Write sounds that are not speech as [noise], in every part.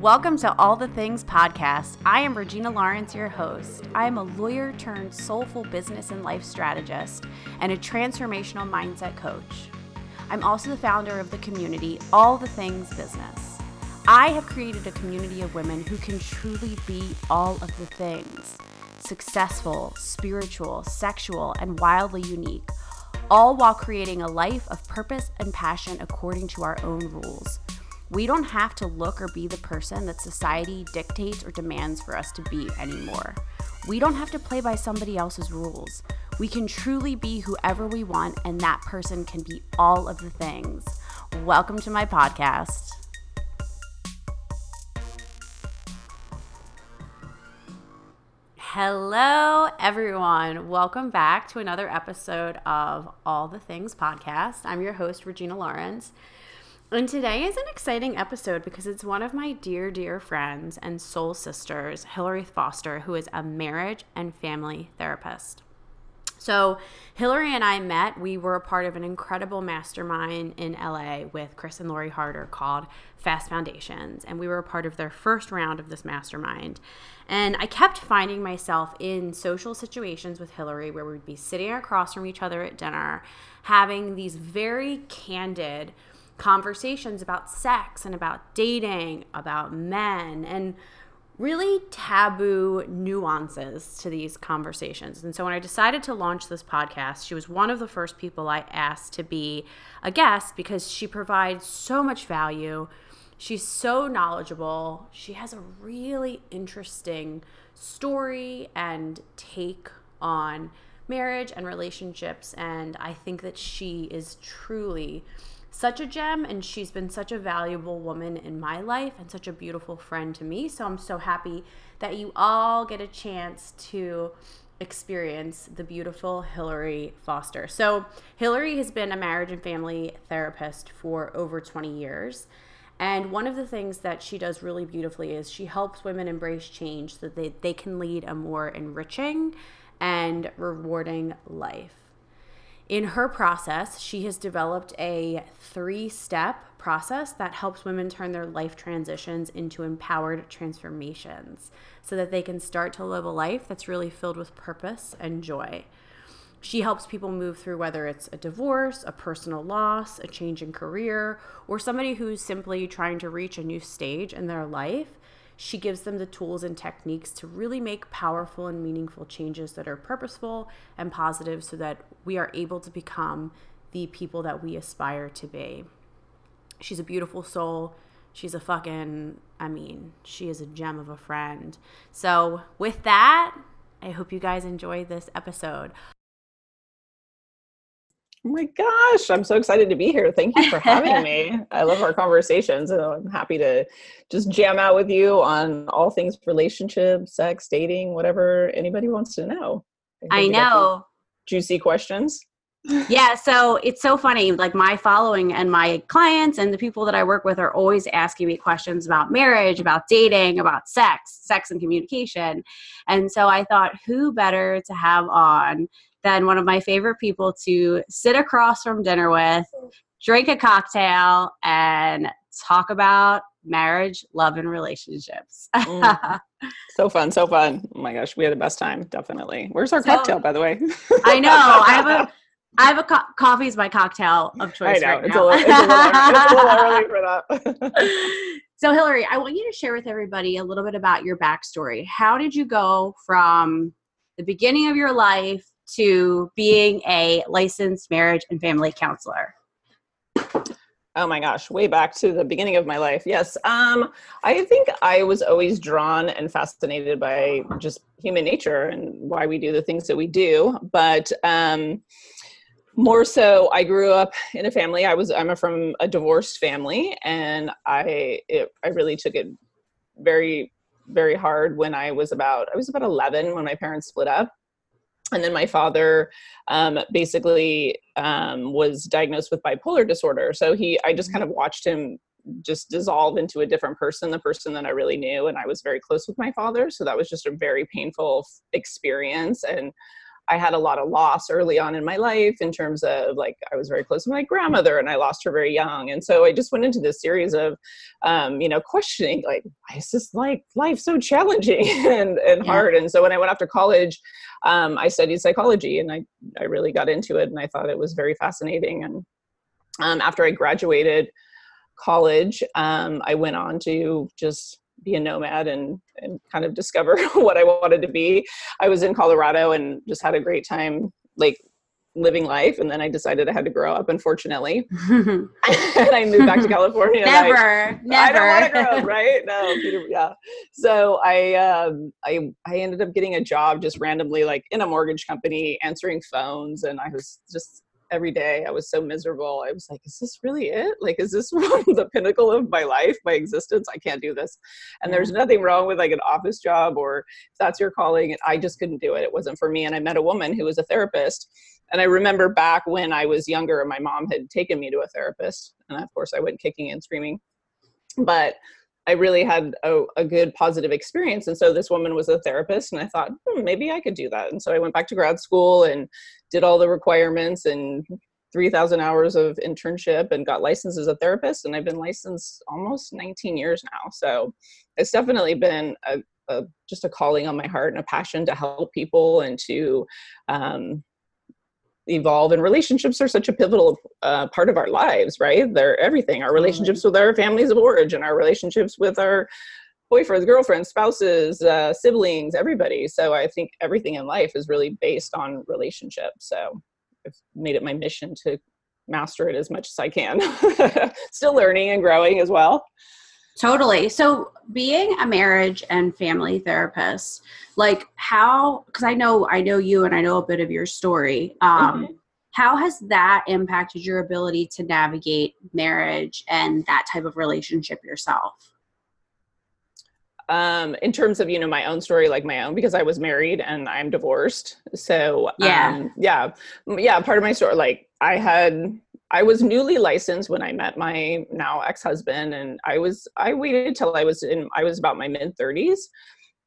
Welcome to All the Things podcast. I am Regina Lawrence, your host. I am a lawyer turned soulful business and life strategist and a transformational mindset coach. I'm also the founder of the community All the Things Business. I have created a community of women who can truly be all of the things successful, spiritual, sexual, and wildly unique, all while creating a life of purpose and passion according to our own rules. We don't have to look or be the person that society dictates or demands for us to be anymore. We don't have to play by somebody else's rules. We can truly be whoever we want, and that person can be all of the things. Welcome to my podcast. Hello, everyone. Welcome back to another episode of All the Things podcast. I'm your host, Regina Lawrence. And today is an exciting episode because it's one of my dear, dear friends and soul sisters, Hillary Foster, who is a marriage and family therapist. So, Hillary and I met. We were a part of an incredible mastermind in LA with Chris and Lori Harder called Fast Foundations. And we were a part of their first round of this mastermind. And I kept finding myself in social situations with Hillary where we'd be sitting across from each other at dinner, having these very candid, conversations about sex and about dating, about men, and really taboo nuances to these conversations. And so when I decided to launch this podcast, she was one of the first people I asked to be a guest because she provides so much value. She's so knowledgeable. She has a really interesting story and take on marriage and relationships. And I think that she is truly such a gem and she's been such a valuable woman in my life and such a beautiful friend to me. So I'm so happy that you all get a chance to experience the beautiful Hillary Foster. So, Hillary has been a marriage and family therapist for over 20 years. And one of the things that she does really beautifully is she helps women embrace change so that they, they can lead a more enriching and rewarding life. In her process, she has developed a three step process that helps women turn their life transitions into empowered transformations so that they can start to live a life that's really filled with purpose and joy. She helps people move through whether it's a divorce, a personal loss, a change in career, or somebody who's simply trying to reach a new stage in their life she gives them the tools and techniques to really make powerful and meaningful changes that are purposeful and positive so that we are able to become the people that we aspire to be. She's a beautiful soul. She's a fucking, I mean, she is a gem of a friend. So, with that, I hope you guys enjoy this episode. Oh my gosh, I'm so excited to be here. Thank you for having [laughs] me. I love our conversations and I'm happy to just jam out with you on all things relationship, sex, dating, whatever anybody wants to know. I, I know. Juicy questions. yeah, so it's so funny. Like my following and my clients and the people that I work with are always asking me questions about marriage, about dating, about sex, sex and communication. And so I thought, who better to have on than one of my favorite people to sit across from dinner with, drink a cocktail, and talk about marriage, love, and relationships. mm. [laughs] So fun, so fun. Oh my gosh, we had the best time, definitely. Where's our so, cocktail, by the way? I know. I have a [laughs] I have a co- coffee is my cocktail of choice. I know. Right it's, now. A little, it's, a little, it's a little early [laughs] for that. so, Hillary, I want you to share with everybody a little bit about your backstory. How did you go from the beginning of your life to being a licensed marriage and family counselor? Oh my gosh, way back to the beginning of my life. Yes. Um, I think I was always drawn and fascinated by just human nature and why we do the things that we do. But um, more so, I grew up in a family. I was I'm a, from a divorced family, and I it, I really took it very very hard when I was about I was about 11 when my parents split up and then my father um, basically um, was diagnosed with bipolar disorder. So he i just kind of watched him just dissolve into a different person the person that i really knew and i was very close with my father. So that was just a very painful experience. And I had a lot of loss early on in my life in terms of like I was very close to my grandmother and I lost her very young. And so I just went into this series of, um, you know, questioning like, why is this like life so challenging [laughs] and, and yeah. hard? And so when I went off to college, um, I studied psychology and I, I really got into it and I thought it was very fascinating. And um, after I graduated college, um, I went on to just be a nomad and and kind of discover [laughs] what I wanted to be. I was in Colorado and just had a great time like living life and then I decided I had to grow up unfortunately. [laughs] [laughs] and I moved back to California. never, I, never. I don't want to grow up, right? No, Peter, yeah. So I um I I ended up getting a job just randomly like in a mortgage company answering phones and I was just every day. I was so miserable. I was like, is this really it? Like, is this [laughs] the pinnacle of my life, my existence? I can't do this. And there's nothing wrong with like an office job or if that's your calling. And I just couldn't do it. It wasn't for me. And I met a woman who was a therapist. And I remember back when I was younger, and my mom had taken me to a therapist. And of course, I went kicking and screaming. But I really had a, a, good positive experience. And so this woman was a therapist, and I thought, hmm, maybe I could do that. And so I went back to grad school and did all the requirements and 3,000 hours of internship and got licensed as a therapist. And I've been licensed almost 19 years now. So it's definitely been a, a just a calling on my heart and a passion to help people and to um, evolve and relationships are such a pivotal uh, part of our lives right they're everything our relationships with our families of origin our relationships with our boyfriends girlfriends spouses uh, siblings everybody so i think everything in life is really based on relationships so i've made it my mission to master it as much as i can [laughs] still learning and growing as well Totally. So, being a marriage and family therapist, like how? Because I know I know you and I know a bit of your story. Um, mm-hmm. How has that impacted your ability to navigate marriage and that type of relationship yourself? Um, in terms of you know my own story, like my own, because I was married and I'm divorced. So yeah, um, yeah, yeah. Part of my story, like I had I was newly licensed when I met my now ex-husband and I was I waited till I was in I was about my mid 30s.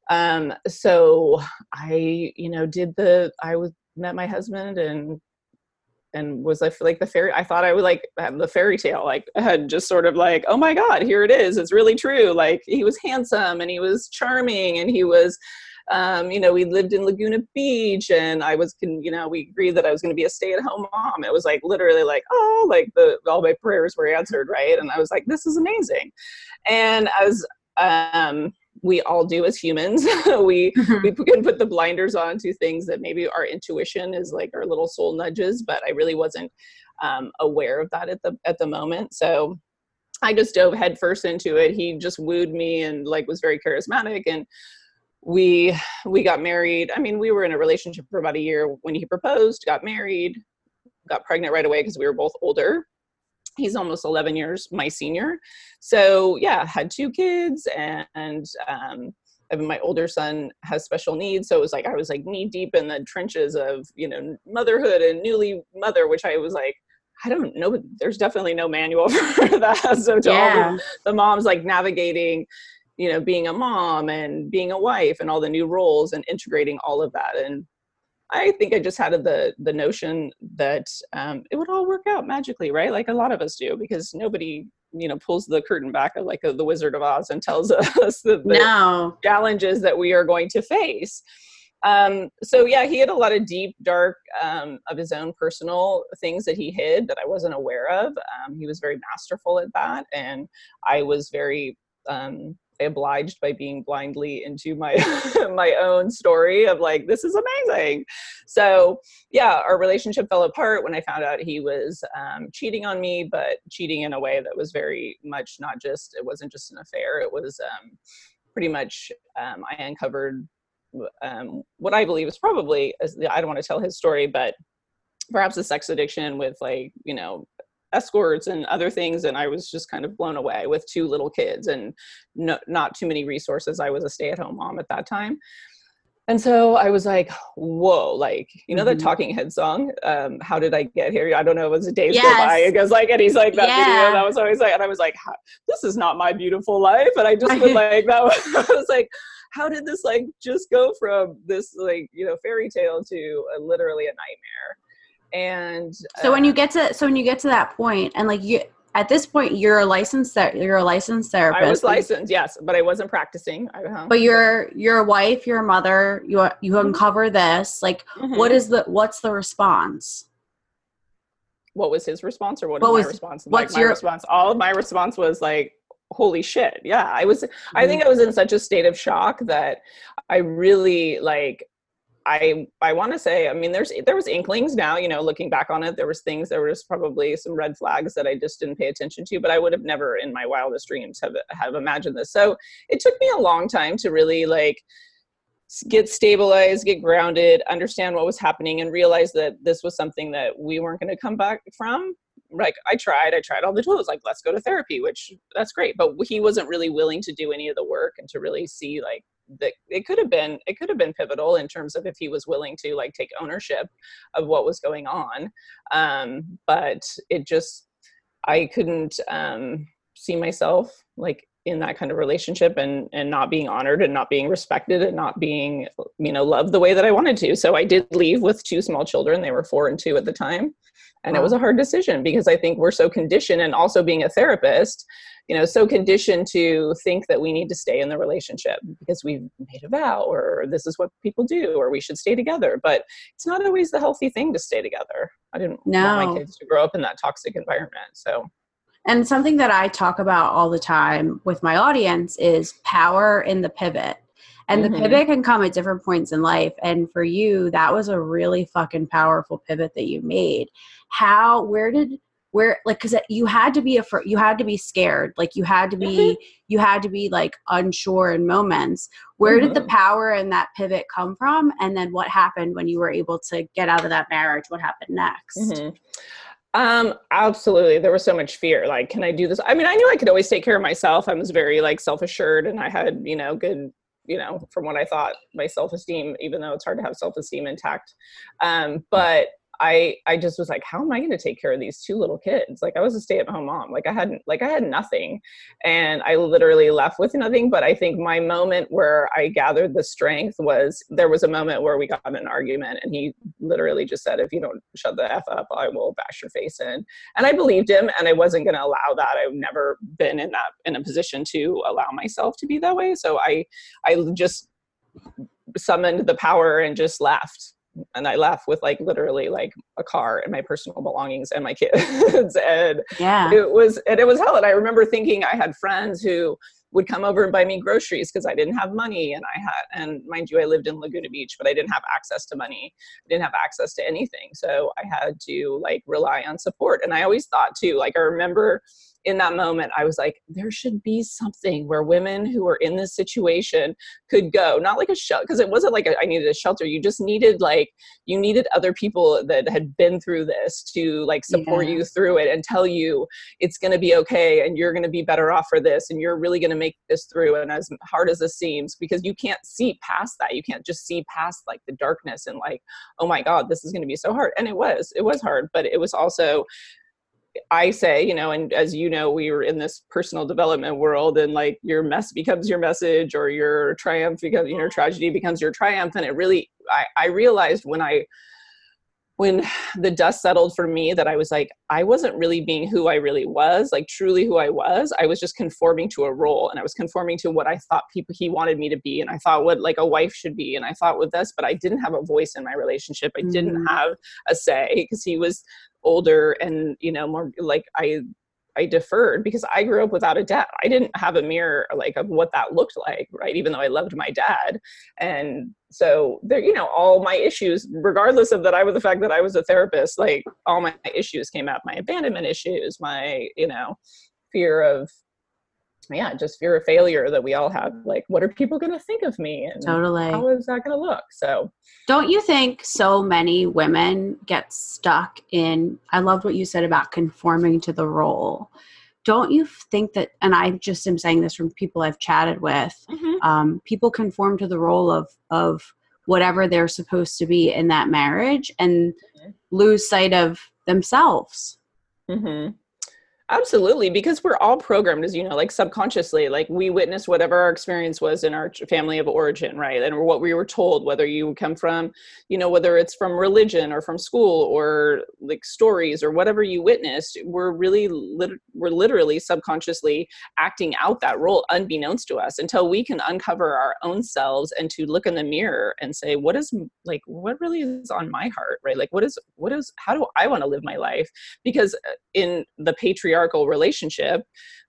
Um so I you know did the I was met my husband and and was like like the fairy I thought I would like have the fairy tale like I [laughs] had just sort of like oh my god here it is it's really true like he was handsome and he was charming and he was um, you know, we lived in Laguna Beach and I was, you know, we agreed that I was going to be a stay at home mom. It was like literally like, oh, like the, all my prayers were answered. Right. And I was like, this is amazing. And as, um, we all do as humans. [laughs] we mm-hmm. we can put the blinders on to things that maybe our intuition is like our little soul nudges, but I really wasn't um, aware of that at the at the moment. So I just dove headfirst into it. He just wooed me and like was very charismatic and we we got married i mean we were in a relationship for about a year when he proposed got married got pregnant right away because we were both older he's almost 11 years my senior so yeah had two kids and, and um, my older son has special needs so it was like i was like knee deep in the trenches of you know motherhood and newly mother which i was like I don't know, there's definitely no manual [laughs] for that. So to yeah. all the, the moms like navigating, you know being a mom and being a wife and all the new roles and integrating all of that and i think i just had the the notion that um, it would all work out magically right? Like a lot of us do because nobody you know pulls the curtain back like a, the wizard of oz and tells [laughs] us the, the no. challenges that we are going to face. Um, so yeah he had a lot of deep dark um, of his own personal things that he hid that i wasn't aware of. Um, he was very masterful at that and i was very um, obliged by being blindly into my [laughs] my own story of like this is amazing. So yeah our relationship fell apart when i found out he was um, cheating on me but cheating in a way that was very much not just it wasn't just an affair it was um, pretty much um, i uncovered um, what i believe is probably i don't want to tell his story but perhaps a sex addiction with like you know escorts and other things and i was just kind of blown away with two little kids and no, not too many resources i was a stay-at-home mom at that time and so i was like whoa like you know mm-hmm. the talking head song um, how did i get here i don't know it was a day yes. go by it goes like and he's like that yeah. video i was always like and i was like this is not my beautiful life and i just was [laughs] like that was, [laughs] i was like how did this like just go from this like you know fairy tale to a, literally a nightmare and so when you uh, get to so when you get to that point and like you at this point you're a licensed you're a licensed therapist. I was licensed, yes, but I wasn't practicing. Uh-huh. But you're you're a wife, you're a mother. You you mm-hmm. uncover this. Like, mm-hmm. what is the what's the response? What was his response, or what, what was my response? What's like, my your response? All of my response was like, "Holy shit!" Yeah, I was. Mm-hmm. I think I was in such a state of shock that I really like I I want to say, I mean, there's there was inklings now, you know, looking back on it, there was things, there was probably some red flags that I just didn't pay attention to, but I would have never in my wildest dreams have have imagined this. So it took me a long time to really like get stabilized, get grounded, understand what was happening, and realize that this was something that we weren't going to come back from. Like I tried, I tried all the tools, like let's go to therapy, which that's great, but he wasn't really willing to do any of the work and to really see like that it could have been it could have been pivotal in terms of if he was willing to like take ownership of what was going on um but it just i couldn't um see myself like in that kind of relationship and and not being honored and not being respected and not being you know loved the way that i wanted to. So i did leave with two small children. They were four and two at the time. And wow. it was a hard decision because i think we're so conditioned and also being a therapist you know so conditioned to think that we need to stay in the relationship because we've made a vow or this is what people do or we should stay together. But it's not always the healthy thing to stay together. I didn't no. want my kids to grow up in that toxic environment. So and something that i talk about all the time with my audience is power in the pivot and mm-hmm. the pivot can come at different points in life and for you that was a really fucking powerful pivot that you made how where did where like because you had to be a you had to be scared like you had to be mm-hmm. you had to be like unsure in moments where mm-hmm. did the mm-hmm. power and that pivot come from and then what happened when you were able to get out of that marriage what happened next mm-hmm. Um absolutely there was so much fear like can i do this? I mean i knew i could always take care of myself i was very like self-assured and i had you know good you know from what i thought my self-esteem even though it's hard to have self-esteem intact. Um but I I just was like, how am I going to take care of these two little kids? Like I was a stay at home mom. Like I hadn't like I had nothing, and I literally left with nothing. But I think my moment where I gathered the strength was there was a moment where we got in an argument, and he literally just said, "If you don't shut the f up, I will bash your face in." And I believed him, and I wasn't going to allow that. I've never been in that in a position to allow myself to be that way. So I I just summoned the power and just left and I left with like literally like a car and my personal belongings and my kids. [laughs] and yeah, it was and it was hell. And I remember thinking I had friends who would come over and buy me groceries because I didn't have money and I had and mind you I lived in Laguna Beach but I didn't have access to money. I didn't have access to anything. So I had to like rely on support. And I always thought too, like I remember in that moment, I was like, there should be something where women who are in this situation could go, not like a shelter, because it wasn't like a, I needed a shelter. You just needed like, you needed other people that had been through this to like support yeah. you through it and tell you it's going to be okay and you're going to be better off for this and you're really going to make this through. And as hard as this seems, because you can't see past that, you can't just see past like the darkness and like, oh my God, this is going to be so hard. And it was, it was hard, but it was also I say, you know, and as you know, we were in this personal development world, and like your mess becomes your message, or your triumph becomes, you know, tragedy becomes your triumph. And it really, I, I realized when I, when [sighs] the dust settled for me, that I was like, I wasn't really being who I really was, like truly who I was. I was just conforming to a role, and I was conforming to what I thought people he wanted me to be, and I thought what like a wife should be, and I thought with this, but I didn't have a voice in my relationship. I didn't mm-hmm. have a say because he was older and you know more like i i deferred because i grew up without a dad. I didn't have a mirror like of what that looked like right even though i loved my dad. And so there you know all my issues regardless of that i was the fact that i was a therapist like all my issues came out my abandonment issues my you know fear of yeah, just fear of failure that we all have. Like, what are people going to think of me? And totally. How is that going to look? So, don't you think so many women get stuck in? I loved what you said about conforming to the role. Don't you think that? And I just am saying this from people I've chatted with. Mm-hmm. Um, people conform to the role of of whatever they're supposed to be in that marriage and mm-hmm. lose sight of themselves. Mm-hmm. Absolutely, because we're all programmed, as you know, like subconsciously, like we witness whatever our experience was in our family of origin, right? And what we were told, whether you come from, you know, whether it's from religion or from school or like stories or whatever you witnessed, we're really, lit- we're literally subconsciously acting out that role unbeknownst to us until we can uncover our own selves and to look in the mirror and say, what is like, what really is on my heart, right? Like, what is, what is, how do I want to live my life? Because uh, in the patriarchal patriarchal relationship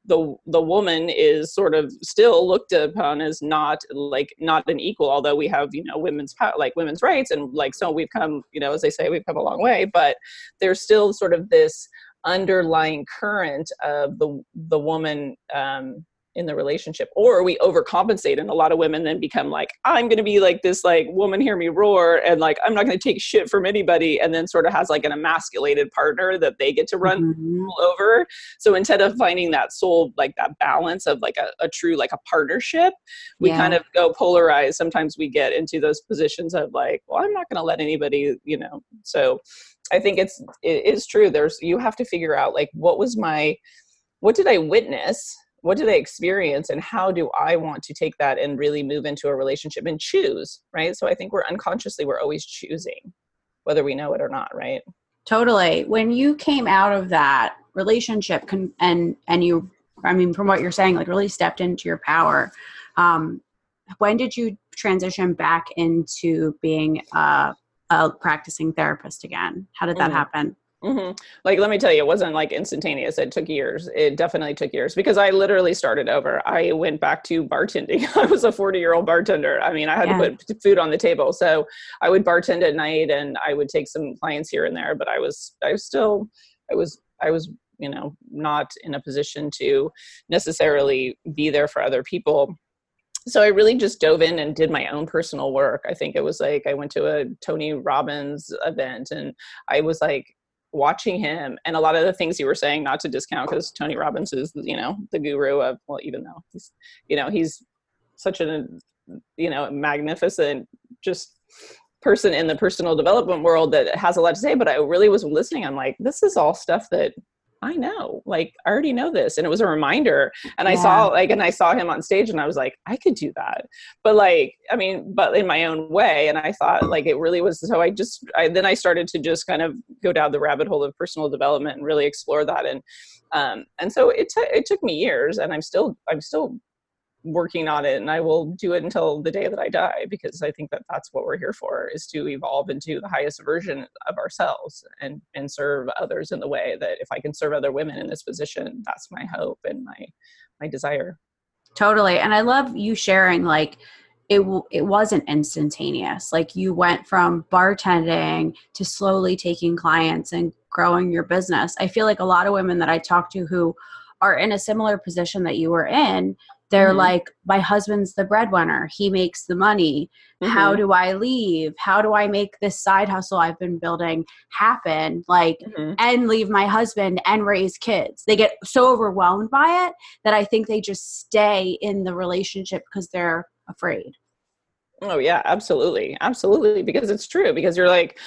the the woman is sort of still looked upon as not like not an equal although we have you know women's like women's rights and like so we've come you know as they say we've come a long way but there's still sort of this underlying current of the the woman um in the relationship or we overcompensate and a lot of women then become like i'm going to be like this like woman hear me roar and like i'm not going to take shit from anybody and then sort of has like an emasculated partner that they get to run mm-hmm. over so instead of finding that soul like that balance of like a, a true like a partnership we yeah. kind of go polarized sometimes we get into those positions of like well i'm not going to let anybody you know so i think it's it is true there's you have to figure out like what was my what did i witness what do they experience and how do i want to take that and really move into a relationship and choose right? So i think we're unconsciously we're always choosing whether we know it or not right? Totally. When you came out of that relationship con- and and you i mean from what you're saying like really stepped into your power um when did you transition back into being a, a practicing therapist again? How did that mm. happen Mm-hmm. Like, let me tell you, it wasn't like instantaneous. It took years. It definitely took years because I literally started over. I went back to bartending. [laughs] I was a 40 year old bartender. I mean, I had yeah. to put food on the table. So I would bartend at night and I would take some clients here and there, but I was, I was still, I was, I was, you know, not in a position to necessarily be there for other people so I really just dove in and did my own personal work. I think it was like I went to a Tony Robbins event and I was like, watching him and a lot of the things you were saying not to discount because tony robbins is you know the guru of well even though he's you know he's such a you know magnificent just person in the personal development world that has a lot to say but i really was listening i'm like this is all stuff that I know, like I already know this. And it was a reminder. And yeah. I saw like, and I saw him on stage and I was like, I could do that. But like, I mean, but in my own way. And I thought like it really was. So I just, I, then I started to just kind of go down the rabbit hole of personal development and really explore that. And, um, and so it, t- it took me years and I'm still, I'm still working on it and I will do it until the day that I die because I think that that's what we're here for is to evolve into the highest version of ourselves and and serve others in the way that if I can serve other women in this position that's my hope and my my desire. Totally. And I love you sharing like it it wasn't instantaneous. Like you went from bartending to slowly taking clients and growing your business. I feel like a lot of women that I talk to who are in a similar position that you were in they're mm-hmm. like my husband's the breadwinner. He makes the money. Mm-hmm. how do i leave? How do i make this side hustle i've been building happen? Like mm-hmm. and leave my husband and raise kids. They get so overwhelmed by it that i think they just stay in the relationship because they're afraid. Oh yeah absolutely. Absolutely because it's true because you're like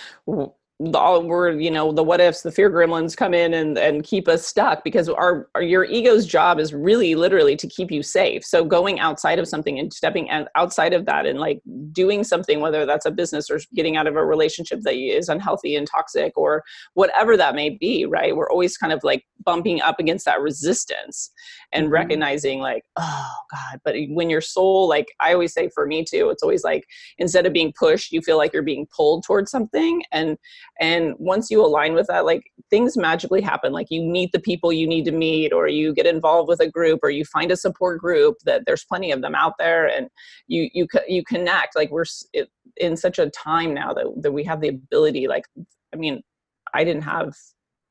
all we're you know the what ifs the fear gremlins come in and and keep us stuck because our, our, your ego's job is really literally to keep you safe so going outside of something and stepping outside of that and like doing something whether that's a business or getting out of a relationship that is unhealthy and toxic or whatever that may be right we're always kind of like bumping up against that resistance and mm-hmm. recognizing like oh god but when your soul like i always say for me too it's always like instead of being pushed you feel like you're being pulled towards something and and once you align with that like things magically happen like you meet the people you need to meet or you get involved with a group or you find a support group that there's plenty of them out there and you you you connect like we're in such a time now that, that we have the ability like i mean i didn't have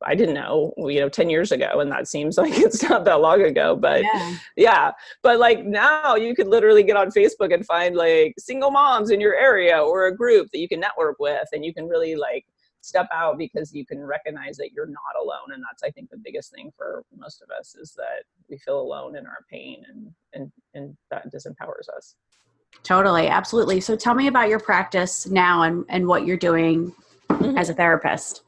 I didn't know, you know, 10 years ago. And that seems [laughs] like it's not that long ago, but yeah. yeah. But like now you could literally get on Facebook and find like single moms in your area or a group that you can network with and you can really like step out because you can recognize that you're not alone. And that's, I think, the biggest thing for most of us is that we feel alone in our pain and, and, and that disempowers us. Totally. Absolutely. So tell me about your practice now and, and what you're doing mm-hmm. as a therapist.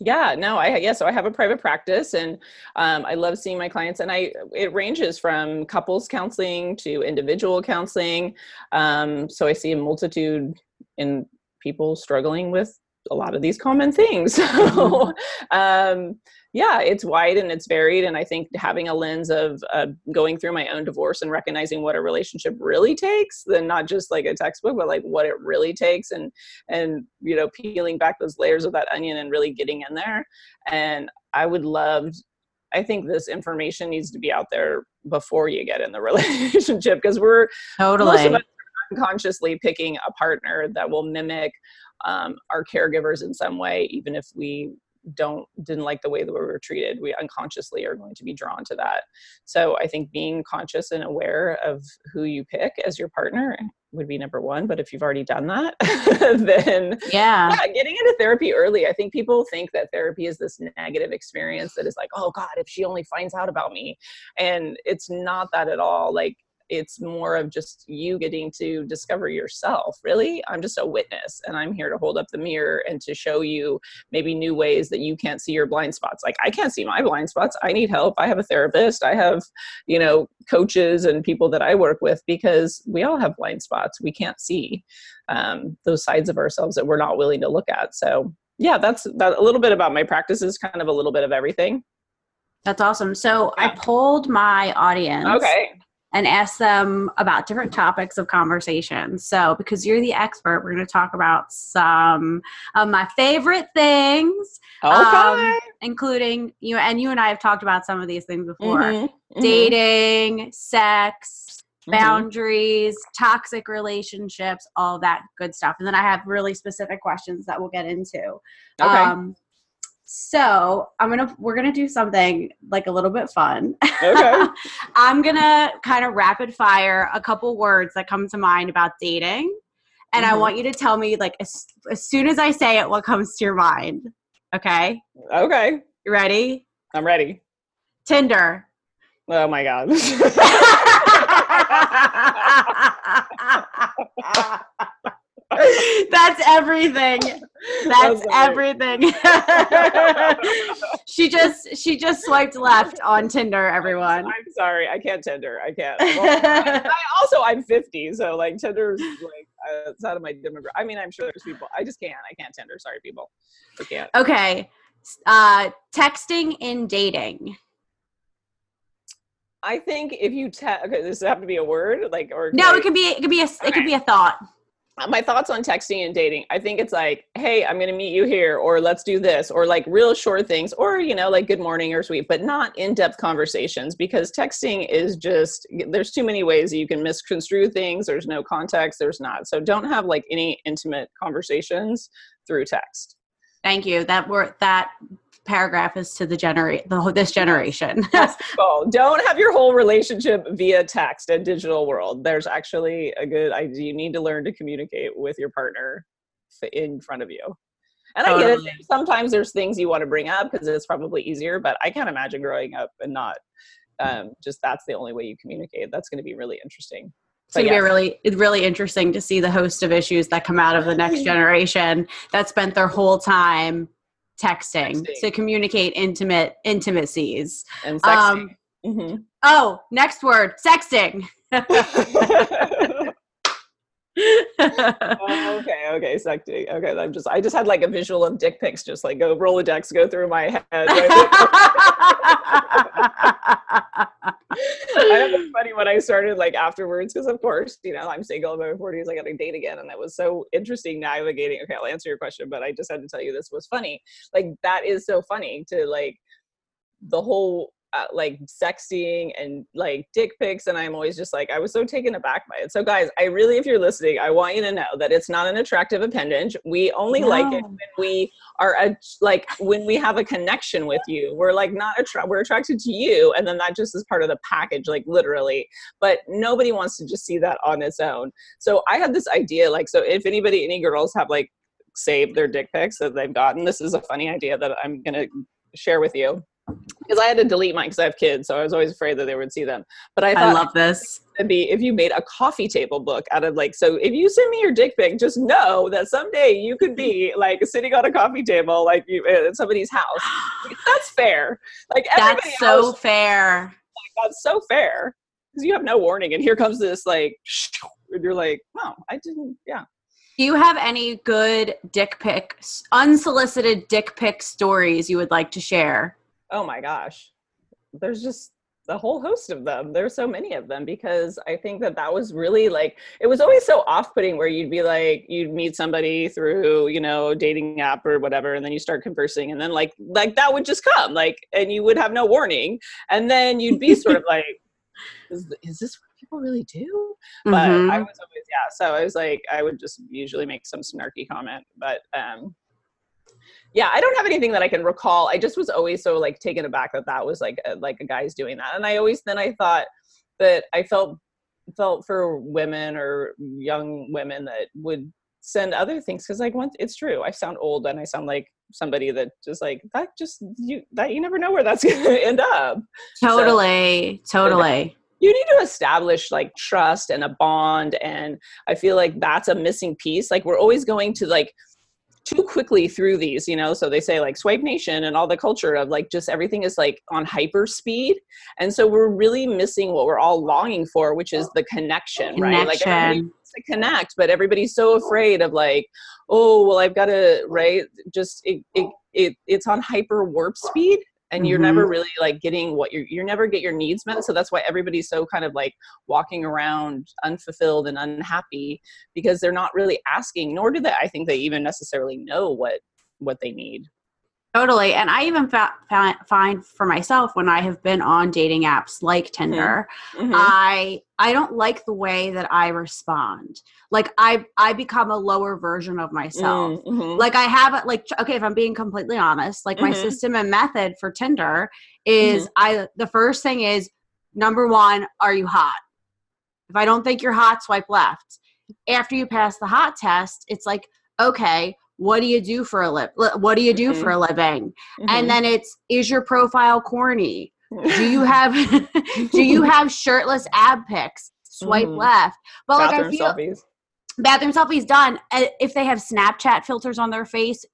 yeah no i yeah so i have a private practice and um, i love seeing my clients and i it ranges from couples counseling to individual counseling um, so i see a multitude in people struggling with a lot of these common things. [laughs] So mm-hmm. um, yeah it's wide and it's varied and i think having a lens of uh, going through my own divorce and recognizing what a relationship really takes then not just like a textbook but like what it really takes and and you know peeling back those layers of that onion and really getting in there. And i would love I think this information needs to be out there before you get in the [laughs] relationship because we're totally. unconsciously picking a partner that will mimic um, our caregivers in some way, even if we don't didn't like the way that we were treated we unconsciously are going to be drawn to that. So i think being conscious and aware of who you pick as your partner would be number one but if you've already done that [laughs] then yeah. yeah getting into therapy early. I think people think that therapy is this negative experience that is like oh god if she only finds out about me. And it's not that at all. Like it's more of just you getting to discover yourself really. I'm just a witness and i'm here to hold up the mirror and to show you maybe new ways that you can't see your blind spots. Like i can't see my blind spots. I need help. I have a therapist. I have you know coaches and people that i work with because we all have blind spots. We can't see um, those sides of ourselves that we're not willing to look at. So yeah that's that a little bit about my practices kind of a little bit of everything. That's awesome. So yeah. I polled my audience. Okay and ask them about different topics of conversation. So, because you're the expert, we're going to talk about some of my favorite things, okay. um, including you. know, And you and I have talked about some of these things before: mm-hmm. Mm-hmm. dating, sex, mm-hmm. boundaries, toxic relationships, all that good stuff. And then I have really specific questions that we'll get into. Okay. Um, so I'm gonna we're gonna do something like a little bit fun. Okay. [laughs] I'm gonna kind of rapid fire a couple words that come to mind about dating, and mm-hmm. I want you to tell me like as, as soon as I say it, what comes to your mind. Okay. Okay. You ready? I'm ready. Tinder. Oh my god. [laughs] [laughs] [laughs] That's everything. That's, everything. [laughs] she just she just swiped left on Tinder. Everyone. I'm, sorry, I can't Tinder. I can't. [laughs] I, I also I'm 50, so like Tinder's like uh, it's out of my demographic. I mean, I'm sure there's people. I just can't. I can't Tinder. Sorry, people. I can't. Okay. Uh, texting in dating. I think if you text, okay, this have to be a word, like or no, it could be it could be a okay. it could be a thought my thoughts on texting and dating i think it's like hey i'm going to meet you here or let's do this or like real short things or you know like good morning or sweet but not in-depth conversations because texting is just there's too many ways you can misconstrue things there's no context there's not so don't have like any intimate conversations through text. Thank you that were that paragraph is to the generate the this generation. [laughs] yes, don't have your whole relationship via text and digital world. There's actually a good idea. You need to learn to communicate with your partner in front of you. And totally. I get it. Sometimes there's things you want to bring up because it's probably easier, but I can't imagine growing up and not um, just that's the only way you communicate. That's going to be really interesting. It's going to be really, it's really interesting to see the host of issues that come out of the next [laughs] generation that spent their whole time texting, texting. to communicate intimate intimacies and sexting. Um, mm-hmm. Oh, next word, sexting. [laughs] oh, okay, okay, sexting. Okay, I'm just I just had like a visual of dick pics just like go Rolodex go through my head. Right? [laughs] [laughs] I know it's funny when I started like afterwards because of course you know I'm single in my 40s I got to date again and that was so interesting navigating. Okay, I'll answer your question, but I just had to tell you this was funny. Like that is so funny to like the whole uh, like sexting and like dick pics and i'm always just like i was so taken aback by it. So guys i really if you're listening i want you to know that it's not an attractive appendage. We only no. like it when we are a, like when we have a connection with you. We're like not attra- we're attracted to you and then that just is part of the package like literally. But nobody wants to just see that on its own. So i had this idea like so if anybody any girls have like saved their dick pics that they've gotten this is a funny idea that i'm gonna share with you because I had to delete mine because I have kids, so I was always afraid that they would see them. But I, I love this. It'd be if you made a coffee table book out of like so if you send me your dick pic, just know that someday you could be like sitting on a coffee table like you uh, at somebody's house. [gasps] That's fair. Like that's so else, fair. Like, that's so fair because you have no warning, and here comes this like, [laughs] and you're like, oh, I didn't, yeah. Do you have any good dick pic, unsolicited dick pic stories you would like to share? Oh my gosh. There's just the whole host of them. There's so many of them because I think that that was really like it was always so off-putting where you'd be like you'd meet somebody through you know dating app or whatever, and then you start conversing, and then like like that would just come like, and you would have no warning, and then you'd be sort of [laughs] like, is, is this what people really do? But mm-hmm. I was always, yeah. So I was like, I would just usually make some snarky comment. But um, yeah, I don't have anything that I can recall. I just was always so like taken aback that that was like a, like a guy's doing that. And I always, then I thought that I felt, felt for women or young women that would send other things because like once it's true i sound old and i sound like somebody that just like that just you that you never know where that's [laughs] gonna end up totally so, totally you need to establish like trust and a bond and i feel like that's a missing piece like we're always going to like too quickly through these you know? So they say like swipe nation and all the culture of like just everything is like on hyper speed. And so we're really missing what we're all longing for which is the connection, connection. right? Like everybody wants to connect but everybody's so afraid of like oh well i've got to right? Just it, it, it it's on hyper warp speed and you're mm-hmm. never really like getting what you're you never get your needs met so that's why everybody's so kind of like walking around unfulfilled and unhappy because they're not really asking nor do they i think they even necessarily know what what they need Totally. And I even fa- find for myself when I have been on dating apps like mm-hmm. Tinder, mm-hmm. I I don't like the way that I respond. Like I I become a lower version of myself. Mm-hmm. Like I have a, like okay, if I'm being completely honest, like my mm-hmm. system and method for Tinder is mm-hmm. I the first thing is number 1, are you hot? If I don't think you're hot, swipe left. After you pass the hot test, it's like okay, what do you do for a lip what do you do mm-hmm. for a living mm-hmm. and then it's is your profile corny do you [laughs] have [laughs] do you have shirtless ab pics swipe mm-hmm. left but bathroom like i feel selfies. bathroom selfies done uh, if they have snapchat filters on their face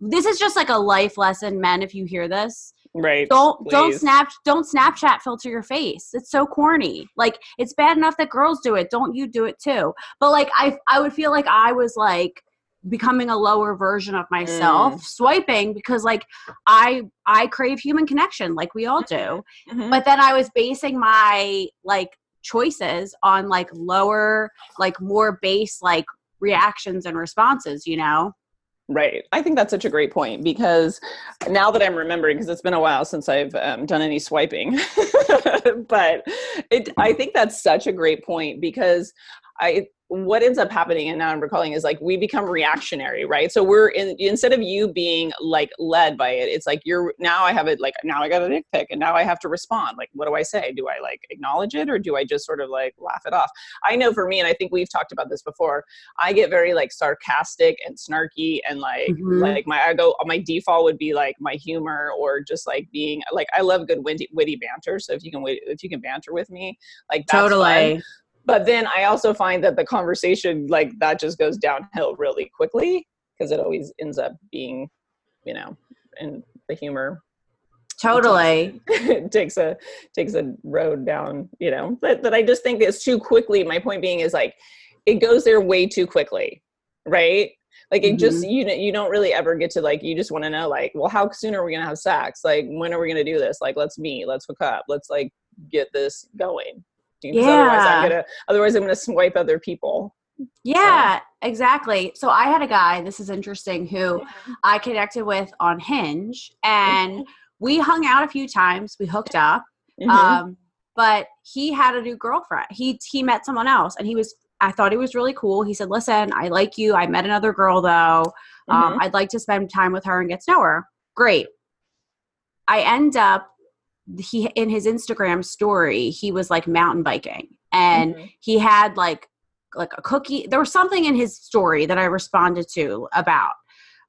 this is just like a life lesson men if you hear this right don't please. don't snap don't snapchat filter your face it's so corny like it's bad enough that girls do it don't you do it too but like i i would feel like i was like becoming a lower version of myself mm. swiping because like i i crave human connection like we all do mm-hmm. but then i was basing my like choices on like lower like more base like reactions and responses you know Right. I think that's such a great point because now that I'm remembering, because it's been a while since I've um, done any swiping, [laughs] but it, I think that's such a great point because I what ends up happening and now i'm recalling is like we become reactionary right? So we're in instead of you being like led by it it's like you're now i have it like now i got a dick pic and now i have to respond. Like what do i say? Do i like acknowledge it or do i just sort of like laugh it off? I know for me and i think we've talked about this before i get very like sarcastic and snarky and like mm-hmm. like my i go my default would be like my humor or just like being like i love good witty, witty banter so if you can wait if you can banter with me like totally fun but then i also find that the conversation like that just goes downhill really quickly because it always ends up being you know in the humor. Totally. Takes, [laughs] takes a takes a road down you know? But, but i just think it's too quickly. My point being is like it goes there way too quickly right? Like it mm-hmm. just you you don't really ever get to like you just want to know like well how soon are we gonna have sex? Like when are we gonna do this? Like let's meet let's hook up let's like get this going yeah. otherwise I'm gonna otherwise I'm gonna swipe other people. Yeah, so. exactly. So I had a guy, this is interesting, who I connected with on Hinge and mm-hmm. we hung out a few times, we hooked up. Mm-hmm. Um, but he had a new girlfriend. He he met someone else and he was I thought he was really cool. He said, "Listen, I like you. I met another girl though. Um, mm-hmm. I'd like to spend time with her and get to know her." Great. I end up he in his Instagram story, he was like mountain biking and mm-hmm. he had like like a cookie. There was something in his story that I responded to about.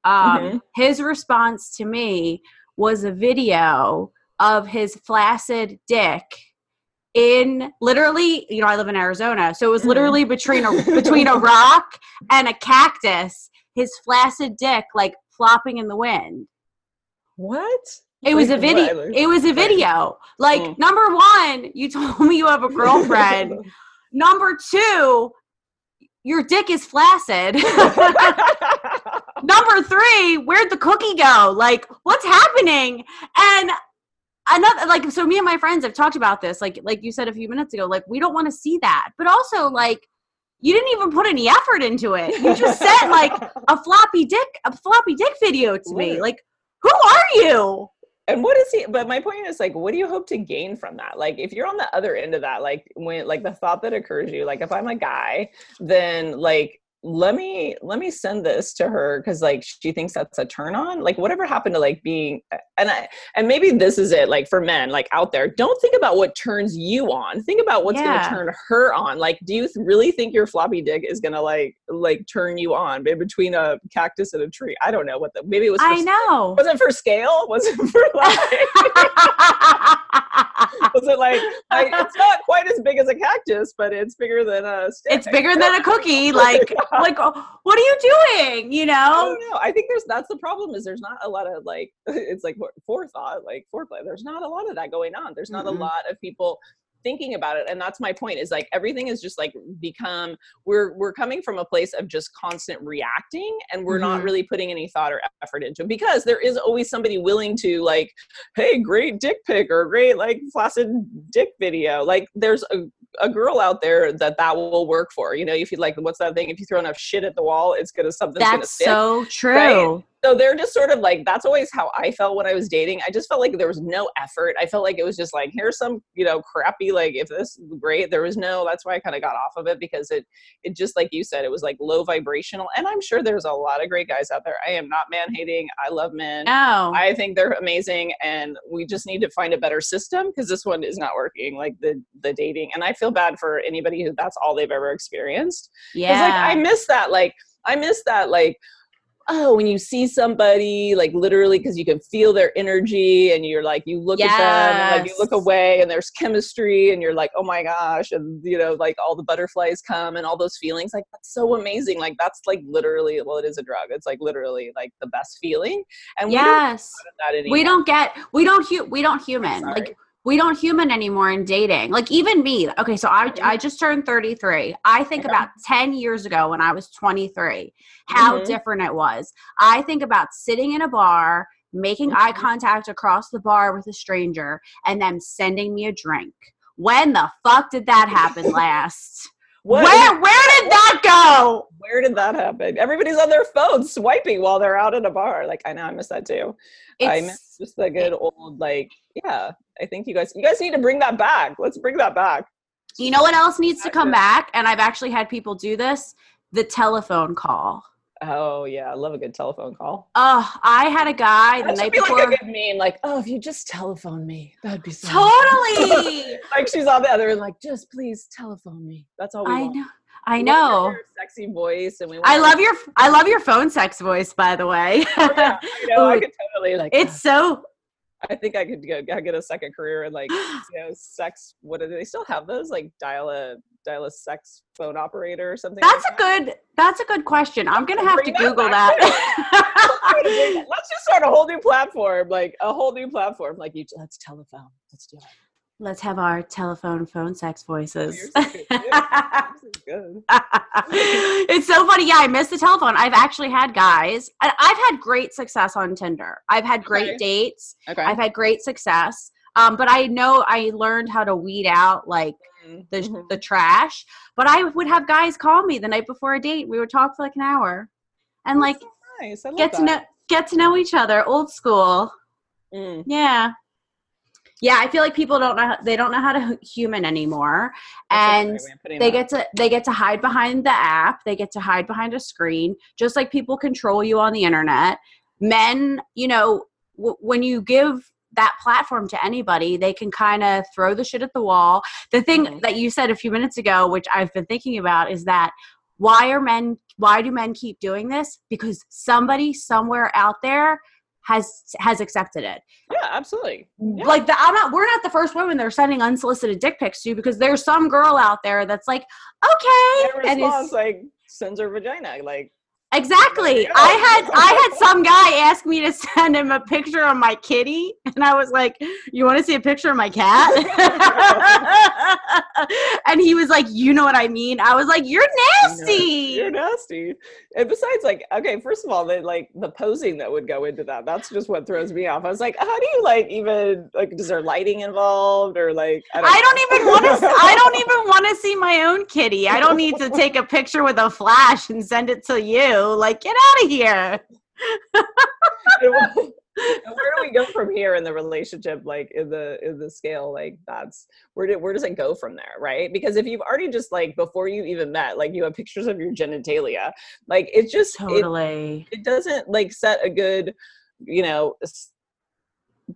Um, mm-hmm. His response to me was a video of his flaccid dick in literally, you know, I live in Arizona, so it was Mhm. literally between a [laughs] between a rock and a cactus, his flaccid dick like flopping in the wind. What? It was a video. It was a video. Like Mm. number one, you told me you have a girlfriend. [laughs] number two, your dick is flaccid. [laughs] number three, where'd the cookie go? Like, what's happening? And another like so me and my friends have talked about this, like like you said a few minutes ago, like we don't want to see that. But also like you didn't even put any effort into it. You just sent like a floppy dick, a floppy dick video to me. Like, who are you? And what is he but my point is like what do you hope to gain from that? Like if you're on the other end of that like when like the thought that occurs to you like if i'm a guy then like let me let me send this to her because like she thinks that's a turn on like whatever happened to like being uh, and i and maybe this is it like for men like out there don't think about what turns you on think about what's Yeah. going to turn her on like do you th- really think your floppy dick is going to like like turn you on between a cactus and a tree i don't know what the maybe it was I know. was it for scale? [laughs] Was it for like? [laughs] [laughs] [laughs] was it like, like? It's not quite as big as a cactus, but it's bigger than a stick. it's bigger than a cookie. [laughs] Like, [laughs] like, oh, what are you doing? You know? don't know. I think there's that's the problem is there's not a lot of like it's like forethought, like foreplay. There's not a lot of that going on. There's not Mm-mm. a mm-hmm. lot of people thinking about it and that's my point is like everything is just like become we're we're coming from a place of just constant reacting and we're not Mhm. really putting any thought or effort into it because there is always somebody willing to like hey great dick pic or great like flaccid dick video like there's a, a girl out there that that will work for you know if you like what's that thing if you throw enough shit at the wall it's gonna something's gonna That's stick so true. So they're just sort of like that's always how I felt when I was dating. I just felt like there was no effort. I felt like it was just like here's some you know crappy like if this is great there was no. That's why I kind of got off of it because it it just like you said it was like low vibrational. And I'm sure there's a lot of great guys out there. I am not man hating. I love men. No. I think they're amazing, and we just need to find a better system because this one is not working. Like the the dating, and I feel bad for anybody who that's all they've ever experienced. Because like I miss that. Like I miss that. Like oh, when you see somebody, like literally, because you can feel their energy, and you're like, you look at them, like you look away, and there's chemistry, and you're like, oh my gosh, and you know, like all the butterflies come, and all those feelings. Like that's so amazing. Like that's like literally, well, it is a drug. It's like literally like the best feeling, and we don't yes. that. We don't get. We don't. Hu- we don't human. Sorry. Like we don't human anymore in dating. Like even me. Okay, so I Mhm. I just turned 33. I think about 10 years ago when I was 23, how Mhm. different it was. I think about sitting in a bar, making eye Mhm. contact across the bar with a stranger, and them sending me a drink. When the fuck did that happen [laughs] last? What- Where where did that go? Where did that happen? Everybody's on their phones swiping while they're out at a bar. Like I know I miss that too. I miss It's just the good old like yeah. I think you guys you guys need to bring that back. Let's bring that back. You know what else needs to come back? And I've actually had people do this the telephone call. Oh yeah, I love a good telephone call. Oh, I had a guy the night be before. like a good meme. Like oh, if you just telephone me, that'd be so. totally. [laughs] like she's on the other end, like just please telephone me. That's all we I want. know. I We know. your sexy voice, and we. I love your I love your phone sex voice, by the way. Oh, yeah, I know. I [laughs] could totally like. it's uh so I think I could go, get a second career in like [gasps] you know sex. What do they still have those? Like dial a dial a sex phone operator or something. that's like a good that's a good question. I'm gonna have to that [laughs] Google that. [laughs] let's just start a whole new platform, like a whole new platform. Like you, let's telephone. Let's do it. Let's have our telephone phone sex voices. Yours good, too. Yours is good. [laughs] it's so funny. Yeah, I miss the telephone. I've actually had guys. I- I've had great success on Tinder. I've had great Okay. dates. Okay. I've had great success. Um, but I know I learned how to weed out like the mhm. the trash. But I would have guys call me the night before a date. We would talk for like an hour, and like so nice. Get to know get to know each other. Old school. Mm. Yeah. Yeah, I feel like people don't know they don't know how to human anymore, That's and great way of putting they get to they get to hide behind the app. They get to hide behind a screen. Just like people control you on the internet. Men you know w- when you give that platform to anybody they can kind of throw the shit at the wall. The thing Mhm. that you said a few minutes ago which i've been thinking about is that why are men why do men keep doing this? Because somebody somewhere out there has has accepted it. Yeah, absolutely. Yeah. Like the, I'm not. We're not the first women they're sending unsolicited dick pics to because there's some girl out there that's like, okay, Their response like sends her vagina like Exactly. I had I had some guy ask me to [laughs] send him a picture of my kitty, and I was like, "You want to see a picture of my cat?" [laughs] and he was like, "You know what I mean?" I was like, "You're nasty. You're nasty." And besides, like, okay, first of all, the like the posing that would go into that. That's just what throws me off. I was like, how do you like even like? Is there lighting involved or like? I don't, I don't even want to. [laughs] I don't even want to see my own kitty. I don't need to take a picture with a flash and send it to you. Like, get out of here. [laughs] where do we go from here in the relationship like in the in the scale? Like that's where did where does it go from there right? Because if you've already just like before you even met like you have pictures of your genitalia. Like it just totally. it, it doesn't like set a good you know